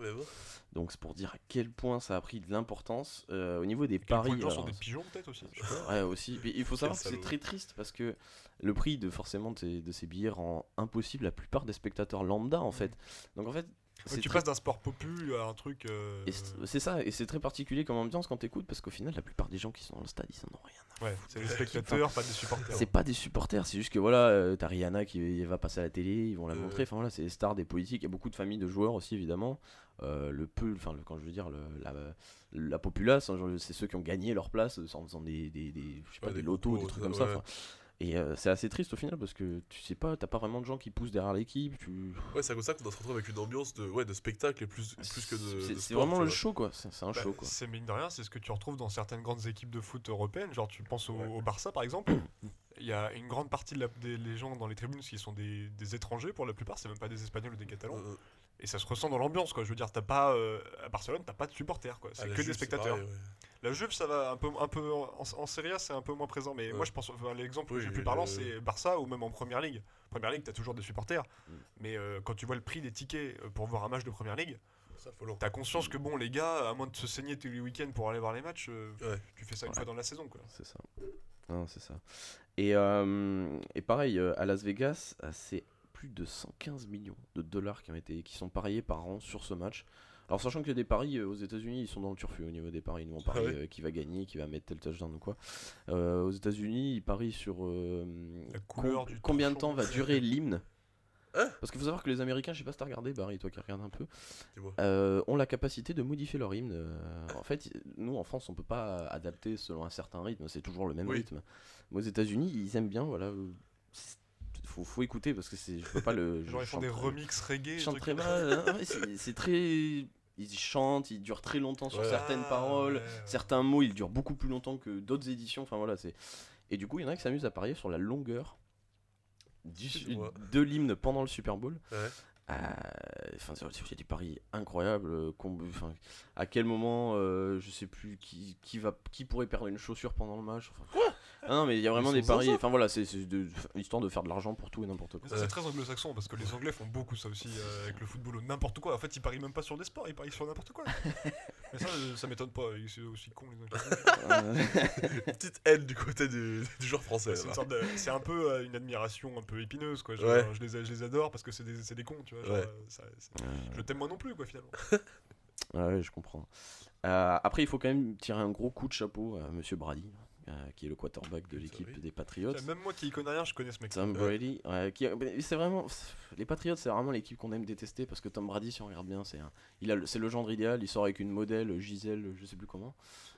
Même. hein. Donc c'est pour dire à quel point ça a pris de l'importance Euh, au niveau des paris. gens sont alors, des pigeons peut-être aussi. Ouais, aussi. Mais il faut savoir que c'est très triste parce que le prix de forcément de ces, de ces billets rend impossible la plupart des spectateurs lambda en fait. Donc en fait, C'est tu très- passes d'un sport popu à un truc. euh, c'est ça, et c'est très particulier comme ambiance quand t'écoutes parce qu'au final, la plupart des gens qui sont dans le stade, ils en ont rien. à Ouais, c'est les spectateurs, pas des supporters. C'est pas des supporters, c'est juste que voilà, euh, t'as Rihanna qui va passer à la télé, ils vont la Euh. montrer. Enfin voilà, c'est les stars des politiques. Il y a beaucoup de familles de joueurs aussi évidemment. Euh, le peu, enfin quand je veux dire le- la, la populace, hein, c'est ceux qui ont gagné leur place en faisant des, des, des- je sais pas, Ouais, des des lotos, des trucs comme ça, ça. ouais. Et euh, c'est assez triste au final parce que tu sais pas, t'as pas vraiment de gens qui poussent derrière l'équipe. Tu... Ouais, c'est comme ça qu'on se retrouve avec une ambiance de, ouais, de spectacle et plus, plus que de. C'est vraiment le vois. show quoi. C'est un Bah, show quoi. C'est mine de rien, c'est ce que tu retrouves dans certaines grandes équipes de foot européennes. Genre, tu penses au, Ouais. au Barça par exemple. Il y a une grande partie de la- des les gens dans les tribunes qui sont des, des étrangers pour la plupart, c'est même pas des Espagnols ou des Catalans. Euh, Et ça se ressent dans l'ambiance quoi. Je veux dire, t'as pas euh, à Barcelone, t'as pas de supporters quoi. C'est que des spectateurs. pareil, ouais. La Juve, ça va un peu, un peu en, en Serie A, c'est un peu moins présent. Mais Ouais. moi, je pense, enfin, l'exemple Oui, le plus le- parlant, c'est Barça ou même en Première Ligue. Première Ligue, t'as toujours des supporters. Mm. Mais euh, quand tu vois le prix des tickets euh, pour voir un match de Première Ligue, t'as conscience que bon, les gars, à moins de se saigner tous les week-ends pour aller voir les matchs, euh, Ouais. tu fais ça une Ouais. fois dans la saison quoi. C'est ça. Non, c'est ça. Et, euh, et pareil, euh, à Las Vegas, euh, c'est plus de 115 millions de dollars qui, ont été, qui sont pariés par an sur ce match. Alors, sachant qu'il y a des paris euh, aux États-Unis, ils sont dans le turfu au niveau des paris. Nous, on parie Ah ouais euh, qui va gagner, qui va mettre tel touchdown ou quoi. Euh, aux États-Unis, ils parient sur com- combien de temps va durer l'hymne? Hein? Parce qu'il faut savoir que les Américains, je sais pas si t'as regardé, Barry, toi qui regardes un peu, euh, ont la capacité de modifier leur hymne. Euh, en fait, nous en France, on peut pas adapter selon un certain rythme, c'est toujours le même Oui. rythme. Mais aux États-Unis, ils aiment bien, voilà. Faut, faut écouter parce que c'est, je peux pas le. je Genre, ils font des remixes reggae. Hein, c'est très. Ils chantent, ils durent très longtemps sur Ouais. certaines Ah, paroles. ouais, ouais. Certains mots, ils durent beaucoup plus longtemps que d'autres éditions. Enfin voilà, c'est. Et du coup, il y en a qui s'amusent à parier sur la longueur du- de l'hymne pendant le Super Bowl. Ouais. Euh, Enfin, c'est c'est des paris incroyables. euh, enfin, à quel moment, euh, je sais plus qui, qui va, qui pourrait perdre une chaussure pendant le match. Enfin, ah non, mais il y a vraiment Ils des sont paris. Enfin voilà, c'est c'est de- histoire de faire de l'argent pour tout et n'importe quoi. c'est très anglo-saxon parce que les Anglais font beaucoup ça aussi euh, avec le football ou n'importe quoi. En fait, ils parient même pas sur des sports, ils parient sur n'importe quoi. Mais ça, euh, ça m'étonne pas, ils sont aussi cons les Anglais. Une petite haine du côté du, du joueur français. C'est une là. sorte de- c'est un peu euh, une admiration un peu épineuse quoi. Genre, Ouais. je, les, je les adore parce que c'est des, c'est des cons, tu vois. genre, Ouais. euh, ça- c'est- je t'aime moi non plus quoi finalement. Ah ouais, je comprends. Euh, après, il faut quand même tirer un gros coup de chapeau à Monsieur Brady, euh, qui est le quarterback de l'équipe des Patriots. Même moi qui y connais rien, je connais ce mec. Tom Brady, qui, mais c'est vraiment les Patriots, c'est vraiment l'équipe qu'on aime détester parce que Tom Brady, si on regarde bien, c'est un, il a, le- c'est le genre idéal. Il sort avec une modèle Gisèle, je sais plus comment.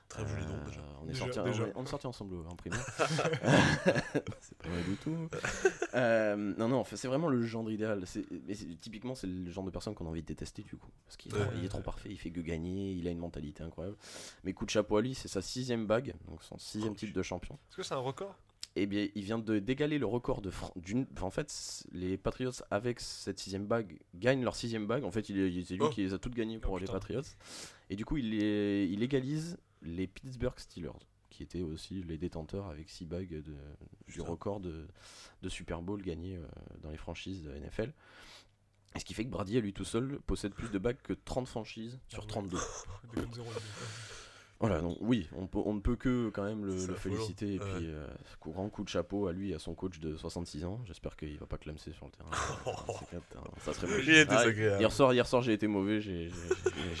Très joli nom Euh, déjà. On est Déjà, sorti, déjà. on est- on est sorti ensemble en primaire. c'est pas vrai du tout. Euh, non, non, enfin, c'est vraiment le genre idéal. C'est, mais typiquement, c'est le genre de personne qu'on a envie de détester du coup. Parce qu'il est, Ouais. trop- est parfait, il fait que gagner, il a une mentalité incroyable. Mais coup de chapeau à lui, c'est sa sixième bague, donc son sixième Oh, titre de champion. Est-ce que c'est un record? Eh bien, il vient de d'égaler le record de Fran- d'une. enfin, en fait, les Patriots avec cette sixième bague gagnent leur sixième bague. En fait, il est, c'est lui Oh. qui les a toutes gagnées pour Oh, les. Patriots. Et du coup, il, les- il égalise les Pittsburgh Steelers, qui étaient aussi les détenteurs avec six bagues de, du record de, de Super Bowl gagné euh, dans les franchises de NFL. Et ce qui fait que Brady, à lui tout seul, possède plus de bagues que 30 franchises sur Ah ouais. 32. Voilà, donc oui, on, peut, on ne peut que quand même le, féliciter. Et Ouais. puis, euh, grand coup de chapeau à lui et à son coach de 66 ans. J'espère qu'il va pas clamser sur le terrain. Hein, ça serait Il Ah, désagréable. hier soir, hier soir j'ai été mauvais. J'ai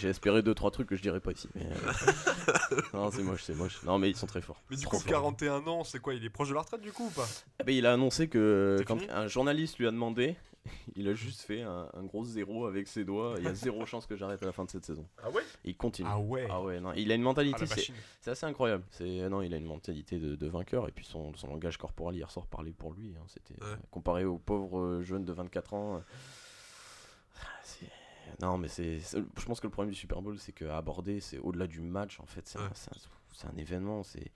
espéré 2-3 trucs que je dirais pas ici. Mais, euh, non, c'est moche, c'est moche. Non, mais ils sont très forts. Mais du coup, forts. 41 ans, c'est quoi Il est proche de la retraite du coup ou pas? Eh ben, il a annoncé que quand fini? un journaliste lui a demandé il a juste fait un, un gros zéro avec ses doigts. Il y a zéro chance que j'arrête à la fin de cette saison. Ah ouais? Il continue. Ah ouais. Ah ouais, non, il a une Ah, mentalité, la c'est assez incroyable. C'est non, il a une mentalité de, de vainqueur et puis son, son langage corporel hier soir parlait pour lui. hein. C'était Ouais. euh, comparé au pauvre euh, jeune de 24 ans. euh, c'est- Non, mais c'est. Je pense que le problème du Super Bowl, c'est qu'à aborder, c'est au-delà du match. En fait, c'est un, Ouais. un événement. C'est.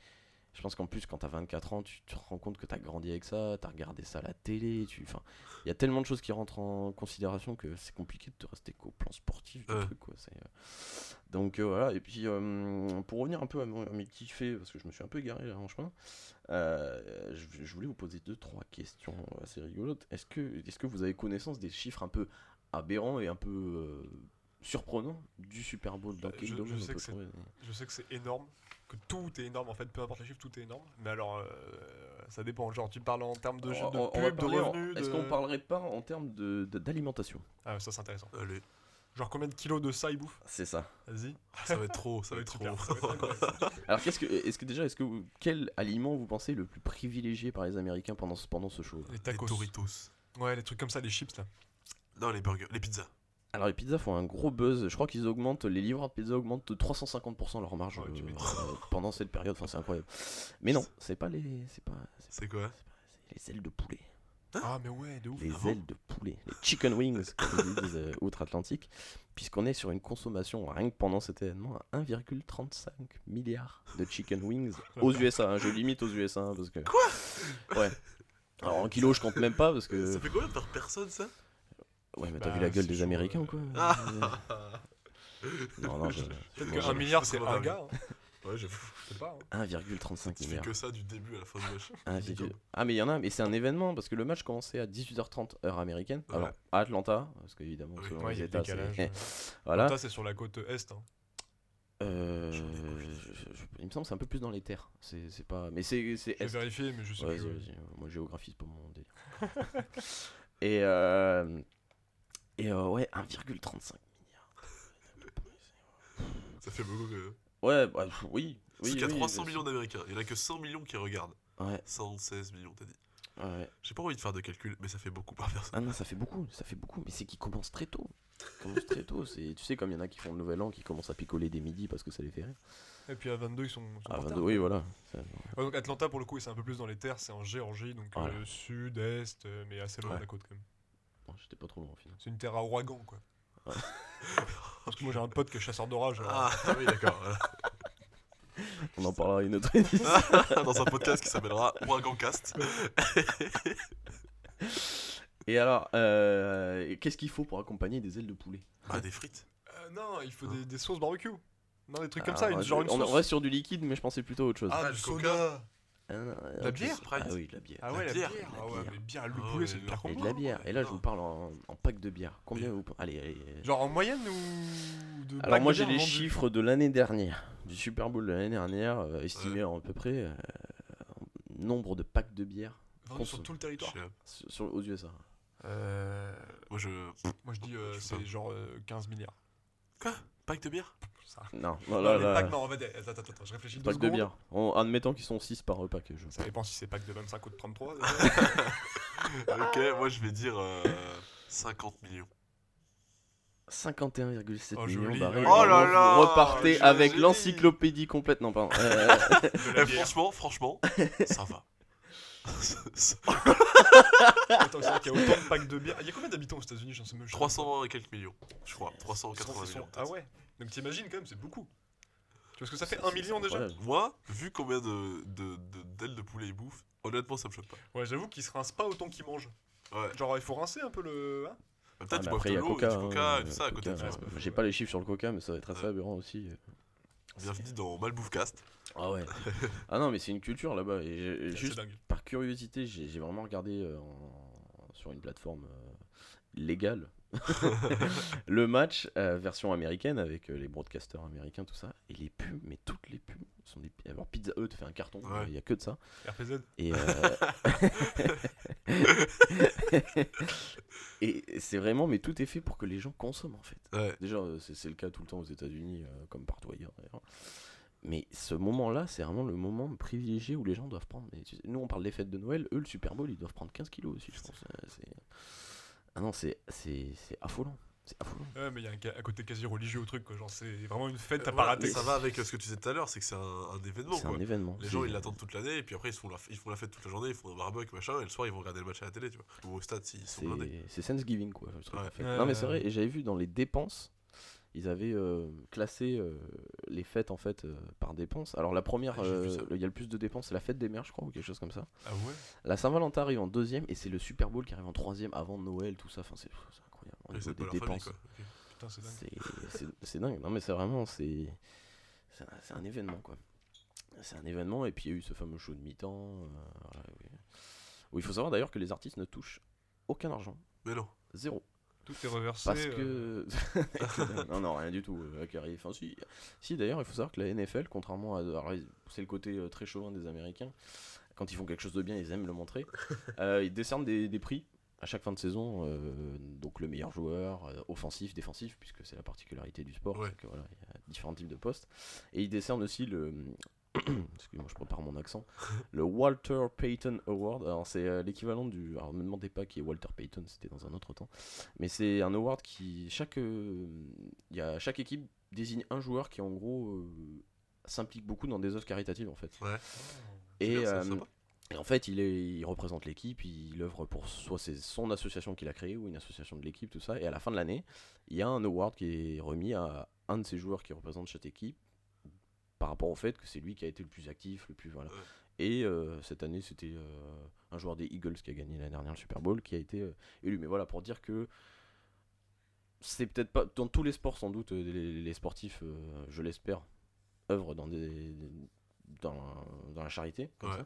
Je pense qu'en plus, quand t'as 24 ans, tu te rends compte que t'as grandi avec ça, t'as regardé ça à la télé. Tu... Enfin, il y a tellement de choses qui rentrent en considération que c'est compliqué de te rester qu'au plan sportif du Ouais. truc. Quoi. Euh, Donc euh, voilà, et puis euh, pour revenir un peu à, mes kiffés, parce que je me suis un peu garé là en chemin, euh, je, je voulais vous poser deux, trois questions assez rigolotes. Est-ce que, est que vous avez connaissance des chiffres un peu aberrants et un peu surprenants du Super Bowl Dans je- sais que Je sais que c'est énorme, que tout est énorme en fait, peu importe les chiffres, tout est énorme. Mais alors, euh, ça dépend. Genre, tu parles en termes de, On- de on- on va pub, de parler en- revenus. Est-ce de- qu'on parlerait pas en termes de- de- d'alimentation? Ah, ça c'est intéressant. Allez, Genre, combien de kilos de ça ils bouffent C'est ça. Vas-y. ça va être trop, ça va être trop. ça va être incroyable. Alors qu'est-ce que, est-ce que déjà, est-ce que vous- quel aliment vous pensez le plus privilégié par les Américains pendant ce, pendant ce show? Les Les tacos. Doritos. Ouais, les trucs comme ça, les chips là. Non, les burgers, les pizzas. Alors les pizzas font un gros buzz. Je crois qu'ils augmentent, les livreurs de pizza augmentent de 350% leur marge Ouais, euh, pendant cette période. Enfin, c'est incroyable. Mais non, c'est pas les, c'est pas, c'est C'est quoi pas- c'est les ailes de poulet. Ah, mais ouais, de ouf. Les Ah bon ailes de poulet, les chicken wings, comme ils disent euh, outre-Atlantique, puisqu'on est sur une consommation rien que pendant cet événement à 1,35 milliard de chicken wings aux USA. hein. Je limite aux USA hein, parce que. Quoi Ouais. Alors en kilos, je compte même pas parce que. Ça fait combien par personne ça? Ouais, mais t'as Bah, vu la gueule c'est des chaud, Américains euh. ou quoi Ah. Non, non, je. Peut-être qu'un milliard c'est un gars. hein. Ouais, j'avoue. Je sais pas. hein. 1,35 Tu fais milliards. que ça du début à la fin du match. Virgule- Ah mais il y en a, mais c'est un événement parce que le match commençait à 18h30 heure américaine. Ouais. Alors à Atlanta, parce qu'évidemment Oui. selon Ouais, les a États, c'est- voilà. Ça, c'est sur la côte est. hein. Euh, je- je- il me semble que c'est un peu plus dans les terres. C'est c'est pas, mais c'est c'est J'ai vérifié, mais je sais Ouais, plus. vas-y, ouais. vas-y. Moi géographie c'est pas mon délire. et euh, et euh, ouais 1,35 milliard. Ça fait beaucoup. que- Ouais bah oui. C'est Oui, qu'il y a oui, 300 je- millions d'Américains. Il y en a que 100 millions qui regardent. Ouais, 116 millions, t'as dit. ouais. J'ai pas envie de faire de calcul, mais ça fait beaucoup par personne. Ah non, ça fait beaucoup, ça fait beaucoup, mais c'est qu'ils commencent très tôt. Ils commencent très tôt. C'est, tu sais, comme il y en a qui font le nouvel an, qui commencent à picoler des midis parce que ça les fait rire. Et puis à 22, ils sont. ils sont Ah, en retard. 22, oui, voilà. Ouais, donc Atlanta, pour le coup, c'est un peu plus dans les terres. C'est en Géorgie, donc Voilà. euh, sud, est, euh, mais assez loin Ouais. de la côte quand même. Bon, J'étais pas trop loin au final. C'est une terre à ouragan, quoi. Ouais. Parce que moi, j'ai un pote qui est chasseur d'orage. alors- Ah, ah oui, d'accord. On en parlera une autre édition. Dans un podcast qui s'appellera Ouragan Cast. Et alors, euh, qu'est-ce qu'il faut pour accompagner des ailes de poulet? Ah, des frites. Euh, non, il faut des, des sauces barbecue. Non, des trucs comme Ah, ça, une, ouais, genre une On sauce. reste sur du liquide, mais je pensais plutôt à autre chose. Ah, Ah, du du Ah, non, la euh, bière, Ah oui, de la bière. Ah ouais, la bière. bière. La Ah ouais, bière. mais bière, le Ah poulet, c'est le non. pire Et de la bière. Et là, je Non. vous parle en, en pack de bière. Combien vous Allez, allez. Genre en moyenne ou de Alors moi j'ai les chiffres de l'année dernière, du Super Bowl de l'année dernière, euh, estimés en à peu près euh, nombre de packs de bière vendus sur tout le territoire. Sur, sur- aux USA. Euh, Moi, je. moi je dis euh, c'est genre euh, 15 milliards. Quoi? Pack de bière Ça. Non, Non, non, là, les là, packs, non, en fait, attends, attends, attends, je réfléchis deux pack de bière. En admettant qu'ils sont 6 par pack. Je... Ça dépend si c'est pack de 25 ou de 33. Ok, moi, je vais dire euh, 50 millions. 51,7 Oh, millions barils. Oh là là, Vous repartez avec l'encyclopédie complète. Non, pardon. Euh, Eh, franchement, franchement, ça va. Attends, c'est vrai qu'il y a autant de packs de bière. Il y a combien d'habitants aux États-Unis Je ne sais même je sais 300 et quelques millions, je crois. pas. Ils 380 sont- ils sont- millions. Ah ouais Donc t'imagines quand même, c'est beaucoup. Tu vois ce que ça fait c'est- 1 million déjà? Moi, vu combien de de- de- d'ailes de, poulet ils bouffent, honnêtement, ça me choque pas. Ouais, j'avoue qu'ils se rincent pas autant qu'ils mangent. Ouais. Genre, il faut rincer un peu le. hein? Peut-être Ah, après, de il y a du coca hein, et tout ça à côté. J'ai pas les chiffres sur le Coca, mais ça va être assez aberrant aussi. Bienvenue dans Malbouffcast. Ah ouais. ah non, mais c'est une culture là-bas. Et juste dingue. par curiosité, j'ai vraiment regardé euh, en- sur une plateforme euh, légale le match euh, version américaine avec euh, les broadcasters américains, tout ça. Et les pubs, mais toutes les pubs sont des. Alors Pizza Hut fait un carton, Ouais. il y a que de ça. RPZ Et, et c'est vraiment, mais tout est fait pour que les gens consomment en fait. Ouais. Déjà, c'est le cas tout le temps aux États-Unis, comme partout ailleurs d'ailleurs. Mais ce moment-là, c'est vraiment le moment privilégié où les gens doivent prendre. mais tu sais, nous, on parle des fêtes de Noël, eux, le Super Bowl, ils doivent prendre 15 kilos aussi, je pense. Euh, C'est Ah non, c'est c'est c'est affolant. C'est affolant. Ouais, mais il y a un, côté quasi religieux au truc, quoi. Genre, c'est vraiment une fête, t'as Euh, pas voilà. Ça va avec euh, ce que tu disais tout à l'heure, c'est que c'est un, un événement. C'est quoi. un événement. Les gens ils l'attendent toute l'année et puis après ils font la, ils font la fête toute la journée, ils font un barbecue machin et le soir ils vont regarder le match à la télé, tu vois. Ou au stade s'ils sont blindés. C'est Thanksgiving quoi. Ouais. Ouais, non mais c'est vrai, et j'avais vu dans les dépenses, ils avaient euh, classé euh, les fêtes en fait euh, par dépenses. Alors la première, Ah, il y a le plus de dépenses, c'est la fête des mères je crois ou quelque chose comme ça. Ah ouais? La Saint-Valentin arrive en deuxième et c'est le Super Bowl qui arrive en troisième avant Noël, tout ça. Enfin c'est incroyable. Au niveau des dépenses. Putain, c'est dingue. c'est. Non mais c'est vraiment c'est un, un événement quoi. C'est un événement et puis il y a eu ce fameux show de mi-temps. euh, voilà, oui. Il faut savoir d'ailleurs que les artistes ne touchent aucun argent, Mais non. zéro. Tout est reversé. Parce euh, que. non, non, rien du tout. Enfin, si, si d'ailleurs, il faut savoir que la NFL, contrairement à. c'est le côté euh, très chauvin des Américains. Quand ils font quelque chose de bien, ils aiment le montrer. Euh, ils décernent des, des prix à chaque fin de saison. euh, donc, le meilleur joueur, offensif, défensif, puisque c'est la particularité du sport. Ouais. que, voilà, il y a différents types de postes. Et ils décernent aussi le. Excuse-moi, je prépare mon accent. Le Walter Payton Award. Alors, c'est euh, l'équivalent du. Alors, me demandez pas qui est Walter Payton, c'était dans un autre temps. Mais c'est un award qui. Chaque, euh, il y a, chaque équipe désigne un joueur qui, en gros, euh, s'implique beaucoup dans des œuvres caritatives, en fait. Ouais. Et, bien, ça, sympa. et en fait, il, est, il représente l'équipe, il œuvre pour soit c'est son association qu'il a créée ou une association de l'équipe, tout ça. Et à la fin de l'année, il y a un award qui est remis à un de ces joueurs qui représente cette équipe par rapport au fait que c'est lui qui a été le plus actif, le plus voilà. Et euh, cette année, c'était euh, un joueur des Eagles qui a gagné l'année dernière le Super Bowl qui a été euh, élu. Mais voilà, pour dire que c'est peut-être pas dans tous les sports sans doute les, les sportifs, je l'espère, œuvrent dans des dans, dans la charité, comme Ouais. ça.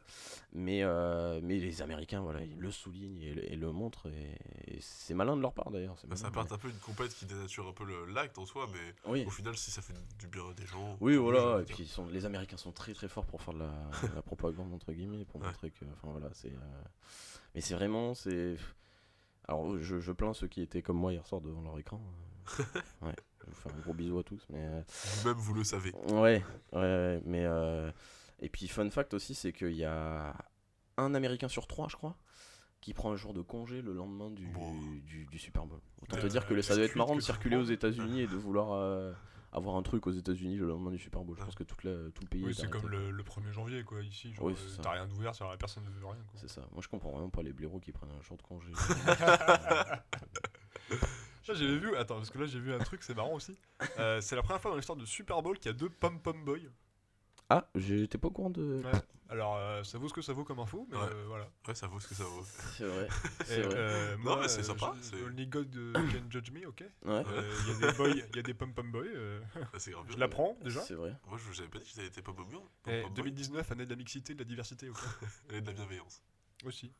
Mais, euh, mais les Américains, voilà, ils le soulignent et, le- et le montrent. Et, et c'est malin de leur part d'ailleurs. Bah, ça part un peu une compète qui dénature un peu l'acte en soi, mais Oui. au final, si ça fait du bien à des gens. Oui, voilà. Et puis ils sont, les Américains sont très très forts pour faire de la, la propagande entre guillemets, pour Ouais. montrer que, enfin voilà, c'est. euh, Mais c'est vraiment, c'est. Alors je, je plains ceux qui étaient comme moi hier soir devant leur écran. euh, ouais. Je vous fais un gros bisou à tous, mais. euh, Vous-même, vous le savez. Ouais, ouais, mais euh, et puis fun fact aussi, c'est qu'il y a un Américain sur trois, je crois, qui prend un jour de congé le lendemain du, Bon. du, du Super Bowl. Autant Euh, te dire que ça doit être marrant de circuler aux. États-Unis et de vouloir euh, avoir un truc aux États-Unis le lendemain du Super Bowl. Je pense que toute la- tout le pays Oui, est c'est comme le, le 1er janvier, quoi, ici. Genre, Oui, t'as rien d'ouvert, personne ne veut rien. C'est ça. Moi, je comprends vraiment pas les blaireaux qui prennent un jour de congé. Là, j'avais vu, attends, parce que là, j'ai vu un truc, c'est marrant aussi. Euh, c'est la première fois dans l'histoire de Super Bowl qu'il y a deux pom-pom boys. ah, j'étais pas au courant de. Ouais. Alors, euh, ça vaut ce que ça vaut comme info, mais Ouais. euh, voilà. Ouais, ça vaut ce que ça vaut. C'est vrai. Et, C'est vrai. euh, Non, moi, mais c'est euh, sympa, je- c'est- Only God euh, can judge me, ok. Ouais. Euh, Il y a des boys, il y a des pom-pom boys. euh, Bah, c'est grave je bien. l'apprends déjà. C'est vrai. Moi, je vous avais pas dit que j'avais été pas beau Et 2019, année de la mixité, de la diversité, ok. Et de la bienveillance. Aussi.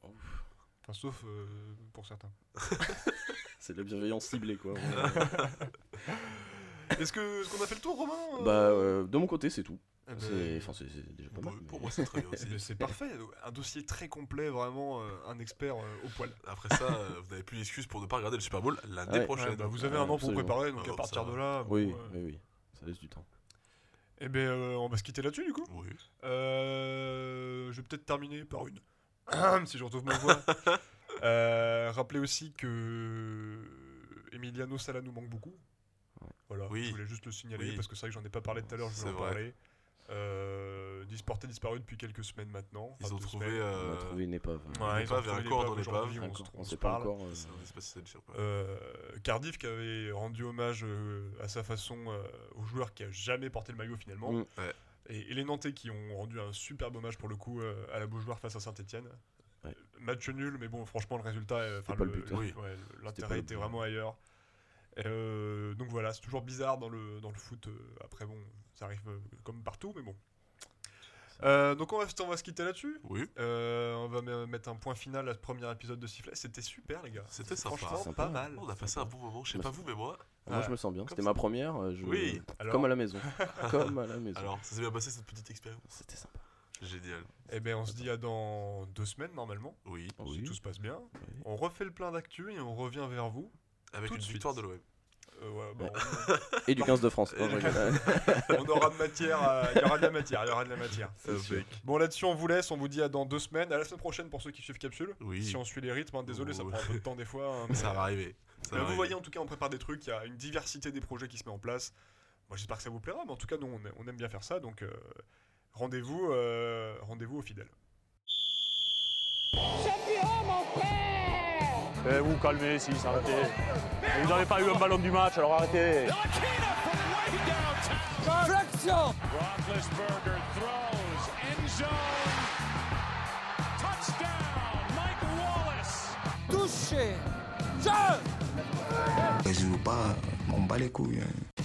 Enfin, sauf euh, pour certains. C'est de la bienveillance ciblée, quoi. Est-ce que- est-ce qu'on a fait le tour, Romain euh bah, euh, de mon côté, c'est tout. Eh ben, C'est enfin, c'est- c'est déjà pas Pour, mal. pour mais- moi, c'est très bien aussi. C'est parfait, un dossier très complet, vraiment euh, un expert euh, au poil. Après ça, euh, vous n'avez plus d'excuses pour ne pas regarder le Super Bowl l'année Ouais. prochaine. Ouais, bah, vous avez Ouais, un an pour vous absolument. préparer, donc à partir ça de va. là. Oui, euh, oui, oui. Ça laisse du temps. Eh ben, euh, on va se quitter là-dessus, du coup. Oui. Euh, je vais peut-être terminer par une. si je retrouve ma voix. Euh, rappelez aussi que Emiliano Sala nous manque beaucoup. Ouais. Voilà, Oui. je voulais juste le signaler Oui. parce que c'est vrai que j'en ai pas parlé tout à l'heure, je voulais en vrai. parler. Euh, disporté disparu depuis quelques semaines maintenant. Ils ont trouvé. semaines. On a trouvé une épave. Ouais, une ils ont épave et trouvé un corps dans l'épave on se- on on sait pas parle. encore. euh. Euh, Cardiff qui avait rendu hommage euh, à sa façon euh, au joueur qui a jamais porté le maillot finalement. Mm. Ouais. Et, et les Nantais qui ont rendu un superbe hommage pour le coup euh, à la Beaujoire face à Saint-Etienne. Ouais. Match nul, mais bon, franchement, le résultat, euh, enfin, pas le but, oui, Oui. ouais, pas l'intérêt était vraiment ailleurs. Et, euh, donc voilà, c'est toujours bizarre dans le, dans le foot. euh, après, bon, ça arrive comme partout, mais bon. Euh, donc on va, on va se quitter là-dessus. Oui, Euh, on va me- mettre un point final à ce premier épisode de Sifflet. C'était super, les gars. c'était sympa. Franchement, Sympa. pas mal. On a passé un bon moment, je sais pas vous, mais moi. Moi, Ah, je me sens bien. C'était ma première. je- Oui. Alors, Comme à la maison. Comme à la maison. Alors, ça s'est bien passé cette petite expérience. C'était sympa. Génial. Eh bien, on se dit à dans deux semaines normalement. Oui, Si Oui. tout se passe bien. Oui. On refait le plein d'actu et on revient vers vous. avec une victoire de l'OM. Euh, ouais, bah, Et du 15 de France. Non, rigole. on aura de matière, à- il y aura de la matière, il y aura de la matière. Bon là-dessus on vous laisse, on vous dit à dans deux semaines, à la semaine prochaine pour ceux qui suivent Capsule. Oui. Si on suit les rythmes, hein, désolé ça Ouais. prend un peu de temps des fois. hein, mais- Ça va arriver. Ça Mais va vous arriver. voyez en tout cas on prépare des trucs, il y a une diversité des projets qui se met en place. Moi j'espère que ça vous plaira, mais en tout cas nous on, on aime bien faire ça, donc euh, rendez-vous euh, rendez-vous aux fidèles. Eh, vous calmez, si, arrêtez. Vous n'avez pas eu un ballon du match, alors arrêtez. Flexion Roethlisberger throws, end zone, touchdown, Mike Wallace. Touché Je Je joue pas, m'en bats les couilles. hein.